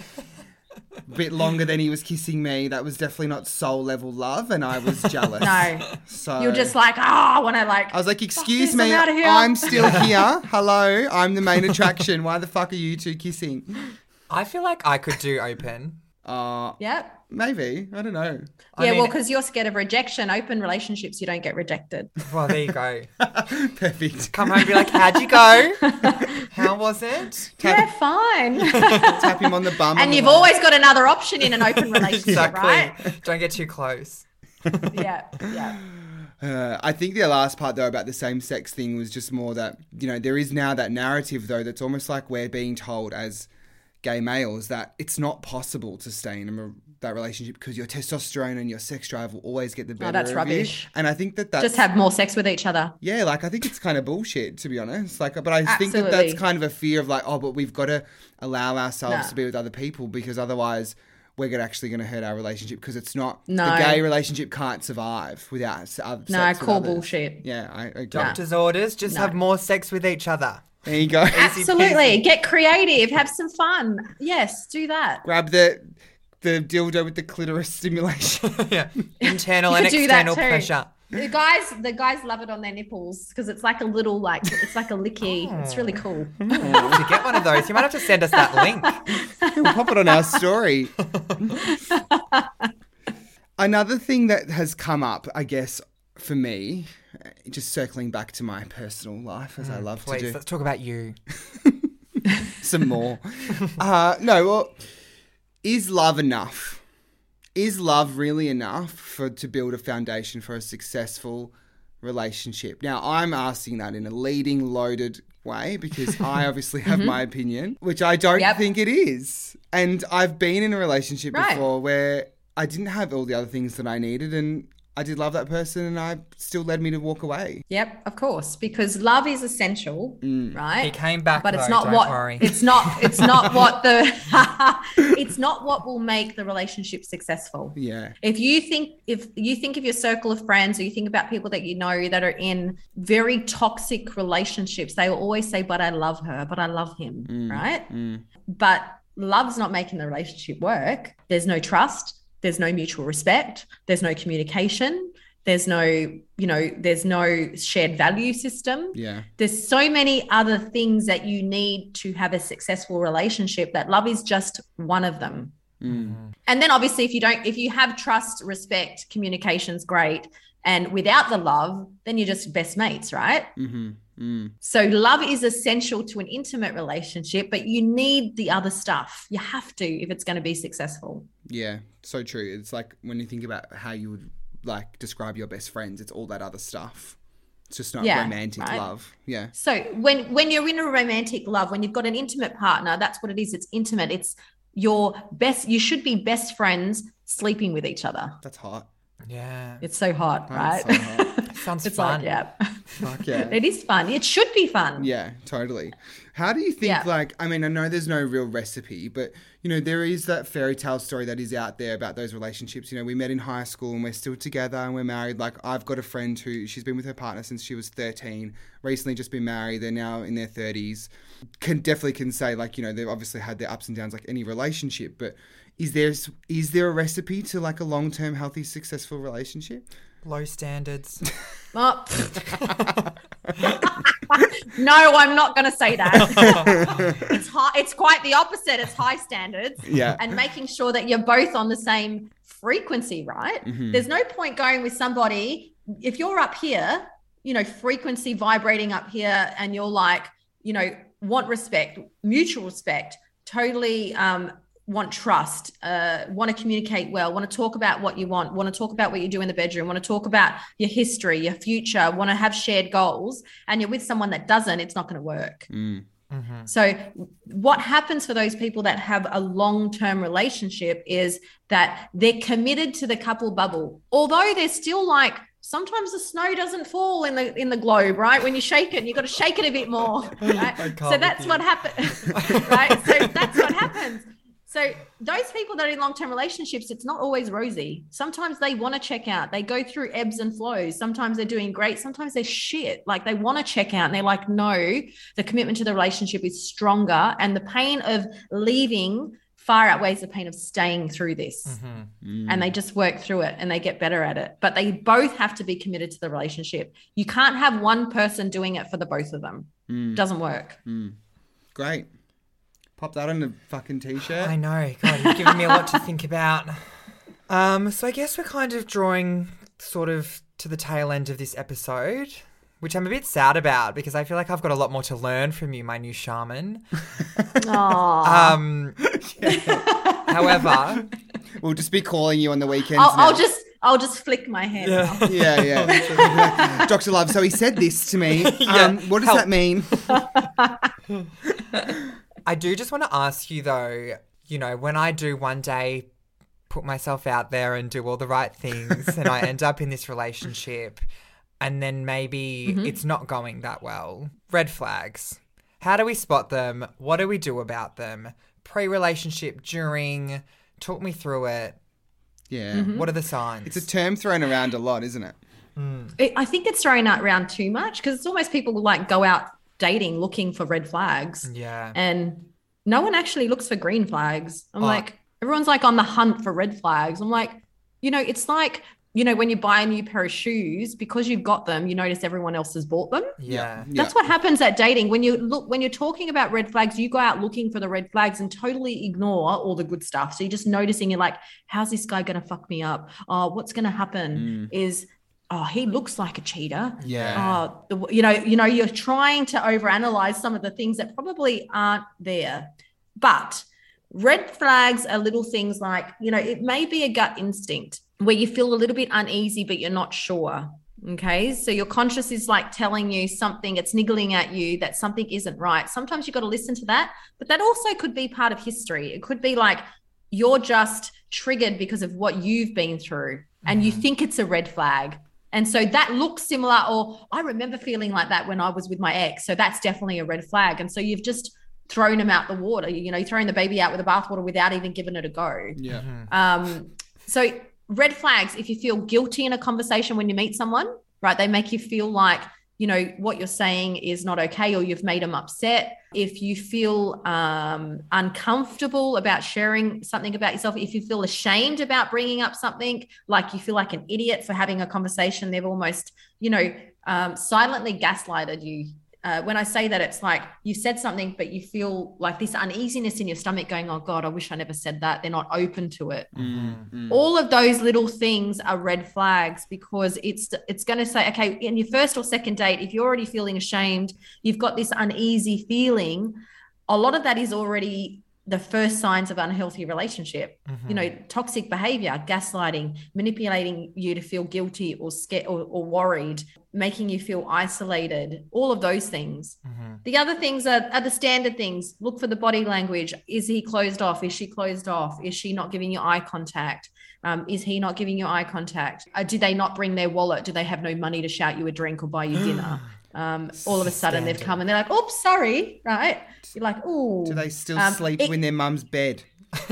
a Bit longer than he was kissing me. That was definitely not soul level love, and I was jealous. No, so you're just like, oh, I want to like. I was like, "Excuse me, I'm here." I'm still here. Hello, I'm the main attraction. Why the fuck are you two kissing?" I feel like I could do open. Uh, Yep. Maybe I don't know. I Yeah, mean- well, because you're scared of rejection. Open relationships, you don't get rejected. Well, there you go. Perfect. Come home and be like, how'd you go? How was it? Yeah, fine. Tap him on the bum. and you've way. always got another option in an open relationship, Exactly. right? Don't get too close. Yeah, yeah. Uh, I think the last part though about the same sex thing was just more that you know there is now that narrative though that's almost like we're being told as gay males that it's not possible to stay in a, re- that relationship because your testosterone and your sex drive will always get the oh, better. Oh, that's of you. rubbish. And I think that that's Just have more sex with each other. Yeah, like I think it's kind of bullshit to be honest. Like, but I think that that's kind of a fear of like, oh, but we've got to allow ourselves No. to be with other people because otherwise we're gonna actually going to hurt our relationship because it's not No. the gay relationship can't survive without s- uh, other No, sex with call bullshit. Yeah, I agree. Doctor's orders, just No. have more sex with each other. There you go. Absolutely. Get creative. Have some fun. Yes, do that. Grab the the dildo with the clitoris stimulation. yeah. Internal and could do that external pressure. The guys, the guys love it on their nipples because it's like a little, like it's like a licky. It's really cool. to get one of those, you might have to send us that link. we'll pop it on our story. Another thing that has come up, I guess, for me, uh, just circling back to my personal life as I love Please, to do let's talk about you. some more. uh, no, well, is love enough? Is love really enough for to build a foundation for a successful relationship? Now, I'm asking that in a leading, loaded way because I obviously have mm-hmm. my opinion, which I don't Yep. think it is. And I've been in a relationship Right. before where I didn't have all the other things that I needed, and I did love that person, and I still led me to walk away. Yep, of course, because love is essential, Mm. right? He came back, but it's though, not don't what worry. it's not it's not what the it's not what will make the relationship successful. Yeah. If you think if you think of your circle of friends or you think about people that you know that are in very toxic relationships, they will always say, But I love her, but I love him, Mm. right? Mm. But love's not making the relationship work. There's no trust, there's no mutual respect, there's no communication, there's no, you know, there's no shared value system Yeah. there's so many other things that you need to have a successful relationship that love is just one of them Mm. and then obviously if you don't if you have trust respect communication's great and without the love then you're just best mates right Mm-hmm. Mm. so love is essential to an intimate relationship but you need the other stuff you have to if it's going to be successful Yeah, so true. It's like when you think about how you would like describe your best friends, it's all that other stuff. It's just not Yeah, romantic right. love. Yeah. So when when you're in a romantic love, when you've got an intimate partner, that's what it is. It's intimate. It's your best. You should be best friends sleeping with each other. That's hot. yeah. It's so hot, That's right? so hot. Sounds it's fun. like yeah, Fuck yeah. it is fun. It should be fun. Yeah, totally. How do you think, Yeah. like, I mean, I know there's no real recipe, but, you know, there is that fairy tale story that is out there about those relationships. You know, we met in high school and we're still together and we're married. Like, I've got a friend who, she's been with her partner since she was 13, recently just been married. They're now in their 30s. Can definitely can say, like, you know, they've obviously had their ups and downs like any relationship, but is there, is there a recipe to like a long term, healthy, successful relationship? Low standards. Oh. no, I'm not going to say that. it's high. It's quite the opposite. It's high standards. Yeah. and making sure that you're both on the same frequency, right? Mhm. There's no point going with somebody if you're up here, you know, frequency vibrating up here, and you're like, you know, want respect, mutual respect, totally um, want trust, uh, want to communicate well, want to talk about what you want, want to talk about what you do in the bedroom, want to talk about your history, your future, want to have shared goals, and you're with someone that doesn't, it's not going to work. Mm. hmm So, what happens for those people that have a long term relationship is that they're committed to the couple bubble, although they're still like, sometimes the snow doesn't fall in the in the globe right when you shake it you got to shake it a bit more right? So that's what happens right so that's what happens so those people that are in long-term relationships it's not always rosy sometimes they want to check out they go through ebbs and flows sometimes they're doing great sometimes they're shit like they want to check out and they're like no the commitment to the relationship is stronger and the pain of leaving far outweighs the pain of staying through this hmm Mm. and they just work through it and they get better at it. But they both have to be committed to the relationship. You can't have one person doing it for the both of them. Mm. Doesn't work. Mm. Great. Pop that on a fucking t-shirt. I know. God, you've given me a lot to think about. Um, so I guess we're kind of drawing sort of to the tail end of this episode, which I'm a bit sad about because I feel like I've got a lot more to learn from you, my new shaman. Aw. Um, however, We'll just be calling you on the weekends. I'll, now. I'll just I'll just flick my hand. Yeah. now. Yeah, yeah. Dr. Love, so he said this to me. Yeah, Um, what does help. that mean? I do just want to ask you though, you know, when I do one day put myself out there and do all the right things and I end up in this relationship and then maybe mm-hmm. it's not going that well. Red flags. How do we spot them? What do we do about them? Pre relationship, during, talk me through it. Yeah. Mm-hmm. What are the signs? It's a term thrown around a lot, isn't it? Hmm. It- I think it's thrown out around too much because it's almost people will like go out dating looking for red flags yeah. and no one actually looks for green flags. I'm Oh. like, everyone's like on the hunt for red flags. I'm like, you know, it's like, you know, when you buy a new pair of shoes, because you've got them, you notice everyone else has bought them. Yeah. That's what happens at dating. When you look, when you're talking about red flags, you go out looking for the red flags and totally ignore all the good stuff. So you're just noticing, you're like, how's this guy going to fuck me up? Oh, what's going to happen Mm. is oh, he looks like a cheater. Yeah. Oh, the, you know, you know, you're trying to overanalyze some of the things that probably aren't there. But red flags are little things like, you know, it may be a gut instinct where you feel a little bit uneasy, but you're not sure. Okay. So your conscious is like telling you something, it's niggling at you that something isn't right. Sometimes you've got to listen to that, but that also could be part of history. It could be like you're just triggered because of what you've been through and you mm-hmm. think it's a red flag. And so that looks similar, or I remember feeling like that when I was with my ex. So that's definitely a red flag. And so you've just thrown him out the water. You know, you're throwing the baby out with the bathwater without even giving it a go. Yeah. Um, so red flags, if you feel guilty in a conversation when you meet someone, right? They make you feel like, you know, what you're saying is not okay or you've made them upset. If you feel um, uncomfortable about sharing something about yourself, if you feel ashamed about bringing up something, like you feel like an idiot for having a conversation, they've almost, you know, um, silently gaslighted you uh, when I say that, it's like you said something, but you feel like this uneasiness in your stomach going, Oh God, I wish I never said that. They're not open to it. Mm, All of those little things are red flags because it's it's going to say, okay, in your first or second date, if you're already feeling ashamed, you've got this uneasy feeling, a lot of that is already the first signs of unhealthy relationship. You know toxic behavior gaslighting manipulating you to feel guilty or scared or, or worried making you feel isolated all of those things. The other things are, are the standard things. Look for the body language. Is he closed off? Is she closed off? Is she not giving you eye contact? Um, is he not giving you eye contact? Uh, did they not bring their wallet? Do they have no money to shout you a drink or buy you dinner um, all of a sudden they've come and they're like oops sorry right you're like oh Do they still Um, sleep it- in their mum's bed?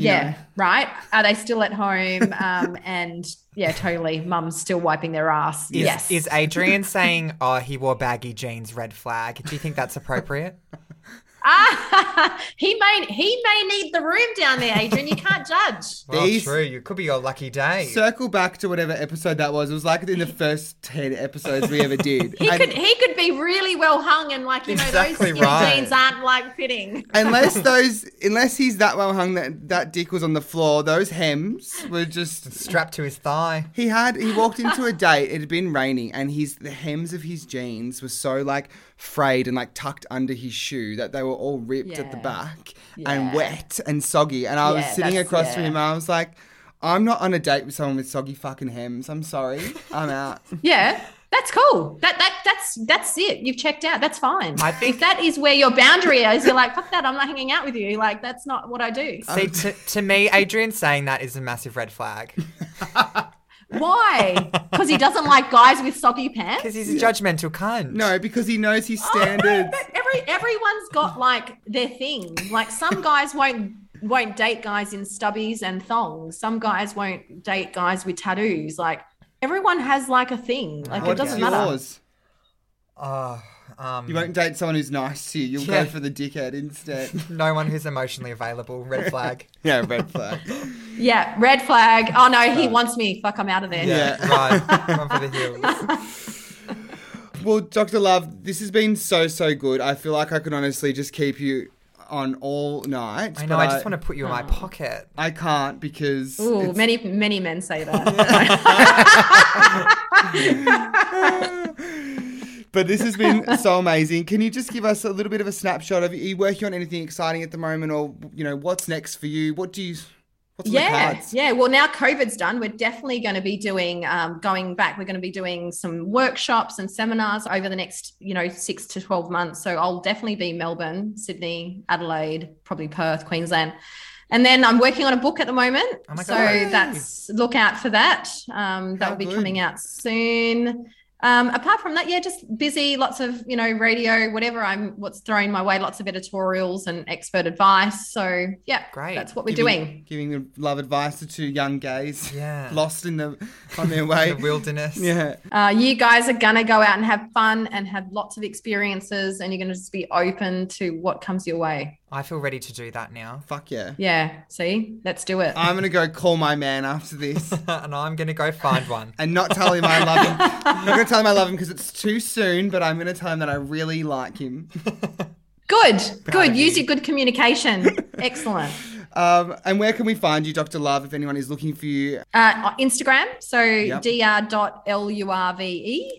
Yeah, know? right. Are they still at home? Um, and yeah, totally. Mum's still wiping their ass. Is, yes. Is Adrian saying, oh, he wore baggy jeans, red flag? Do you think that's appropriate? ah, he may he may need the room down there, Adrian. You can't judge. Well, These- true. You could be your lucky day. Circle back to whatever episode that was. It was like in the first 10 episodes we ever did. He And could he could be really well hung and like you know those skinny right. jeans aren't like fitting. unless those, unless he's that well hung that that dick was on the floor, those hems were just. Strapped to his thigh. He had he walked into a date. It had been raining, and his the hems of his jeans were so like frayed and like tucked under his shoe that they were all ripped at the back Yeah. and wet and soggy. And I was sitting that's- across from him, and I was like, "I'm not on a date with someone with soggy fucking hems. I'm sorry, I'm out." Yeah. That's cool. That that that's that's it. You've checked out. That's fine. I think- if that is where your boundary is, you're like, fuck that. I'm not hanging out with you. Like that's not what I do. See, um, to, to me, Adrian saying that is a massive red flag. Why? Because he doesn't like guys with soggy pants. Because he's a judgmental cunt. No, because he knows his Oh, no, standards. but every everyone's got like their thing. Like some guys won't won't date guys in stubbies and thongs. Some guys won't date guys with tattoos. Like everyone has like a thing. Like it doesn't matter. yours? Oh, um, You won't date someone who's nice to you. You'll Yeah. go for the dickhead instead. no one who's emotionally available. Red flag. yeah, red flag. Yeah, red flag. Oh no, he wants me. Fuck, I'm out of there. Yeah, Yeah. right. One for the hills. Well, Dr. Love, this has been so, so good. I feel like I could honestly just keep you on all night. I know. I just want to put you in my oh. pocket. I can't because. Ooh, it's- many many men say that. but this has been so amazing. Can you just give us a little bit of a snapshot of are you working on anything exciting at the moment, or you know what's next for you? What do you? What's yeah, yeah. Well, now COVID's done, we're definitely going to be doing, um, going back. We're going to be doing some workshops and seminars over the next, you know, six to twelve months. So I'll definitely be Melbourne, Sydney, Adelaide, probably Perth, Queensland. And then I'm working on a book at the moment. Oh so God. that's look out for that. Um, that How will be good. coming out soon. Um, apart from that, yeah, just busy, lots of, you know, radio, whatever I'm what's thrown my way, lots of editorials and expert advice. So yeah, Great. that's what we're Giving- doing. Giving love advice to two young gays Yeah. lost in the on their way. The wilderness. yeah. Uh, you guys are gonna go out and have fun and have lots of experiences, and you're gonna just be open to what comes your way. I feel ready to do that now. Fuck yeah. Yeah, see, let's do it. I'm gonna go call my man after this. and I'm going to go find one. and not tell him I love him. I'm not gonna tell him I love him because it's too soon, but I'm gonna tell him that I really like him. good, good. of Use you. your good communication. Excellent. Um, and where can we find you, Dr. Love, if anyone is looking for you? Uh, Instagram, so Yep. dr.lurve.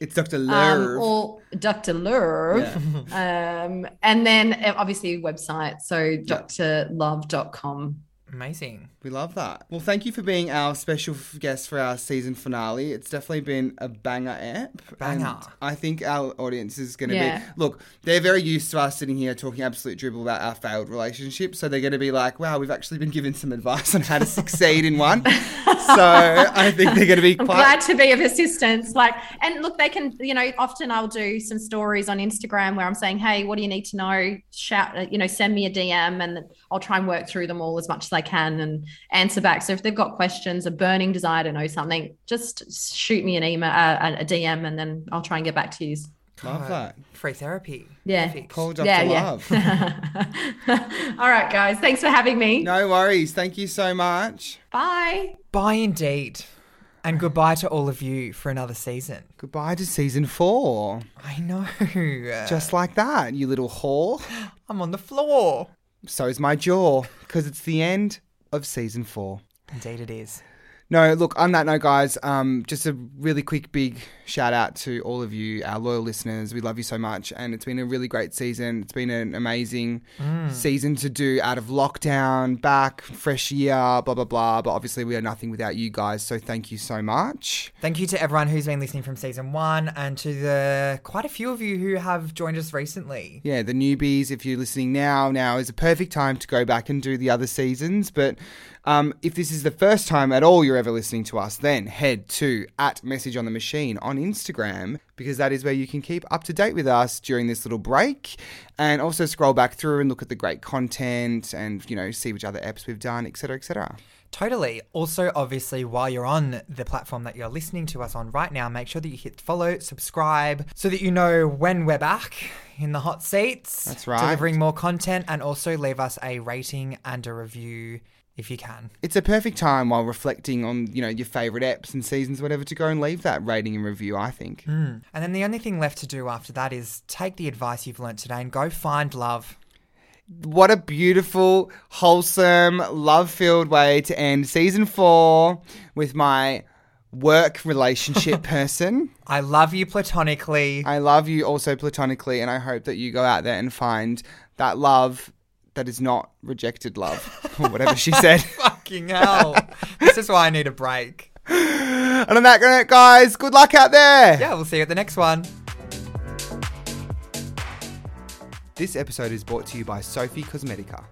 It's Dr. Um, Love. or Dr. Lurve. Um, and then obviously website, so drlove.com. Amazing. We love that. Well, thank you for being our special guest for our season finale. It's definitely been a banger app. Banger. And I think our audience is going to Yeah. be. Look, they're very used to us sitting here talking absolute dribble about our failed relationship. So they're going to be like, wow, we've actually been given some advice on how to succeed in one. So I think they're going to be I'm quite. glad to be of assistance. Like, and look, they can, you know, often I'll do some stories on Instagram where I'm saying, hey, what do you need to know? Shout, uh, you know, send me a DM and I'll try and work through them all as much as I can and answer back. So if they've got questions, a burning desire to know something, just shoot me an email, uh, a DM, and then I'll try and get back to you. Love that. Free therapy. Yeah. Perfect. Call Dr. Yeah, Love. yeah. all right, guys. Thanks for having me. No worries. Thank you so much. Bye. Bye indeed. And goodbye to all of you for another season. Goodbye to season four. I know. Just like that, you little whore. I'm on the floor. So is my jaw, because it's the end of season four. Indeed it is. No, look, on that note, guys, um, just a really quick, big shout out to all of you, our loyal listeners. We love you so much. And it's been a really great season. It's been an amazing season to do out of lockdown, back, fresh year, blah, blah, blah. But obviously, we are nothing without you guys. So thank you so much. Thank you to everyone who's been listening from season one and to the quite a few of you who have joined us recently. Yeah, the newbies, if you're listening now, now is a perfect time to go back and do the other seasons. But um, if this is the first time at all you're ever listening to us, then head to at Message on the Machine on Instagram because that is where you can keep up to date with us during this little break and also scroll back through and look at the great content and, you know, see which other apps we've done, etc., etc. Totally. Also, obviously, while you're on the platform that you're listening to us on right now, make sure that you hit follow, subscribe, so that you know when we're back in the hot seats. That's right. Delivering more content and also leave us a rating and a review if you can. It's a perfect time while reflecting on, you know, your favorite apps and seasons, whatever, to go and leave that rating and review, I think. Hmm. And then the only thing left to do after that is take the advice you've learnt today and go find love. What a beautiful, wholesome, love filled way to end season four with my work relationship person. I love you platonically. I love you also platonically, and I hope that you go out there and find that love that is not rejected love, or whatever she said. Fucking hell. this is why I need a break. and on that note, guys, good luck out there. Yeah, we'll see you at the next one. This episode is brought to you by Sophie Cosmetica.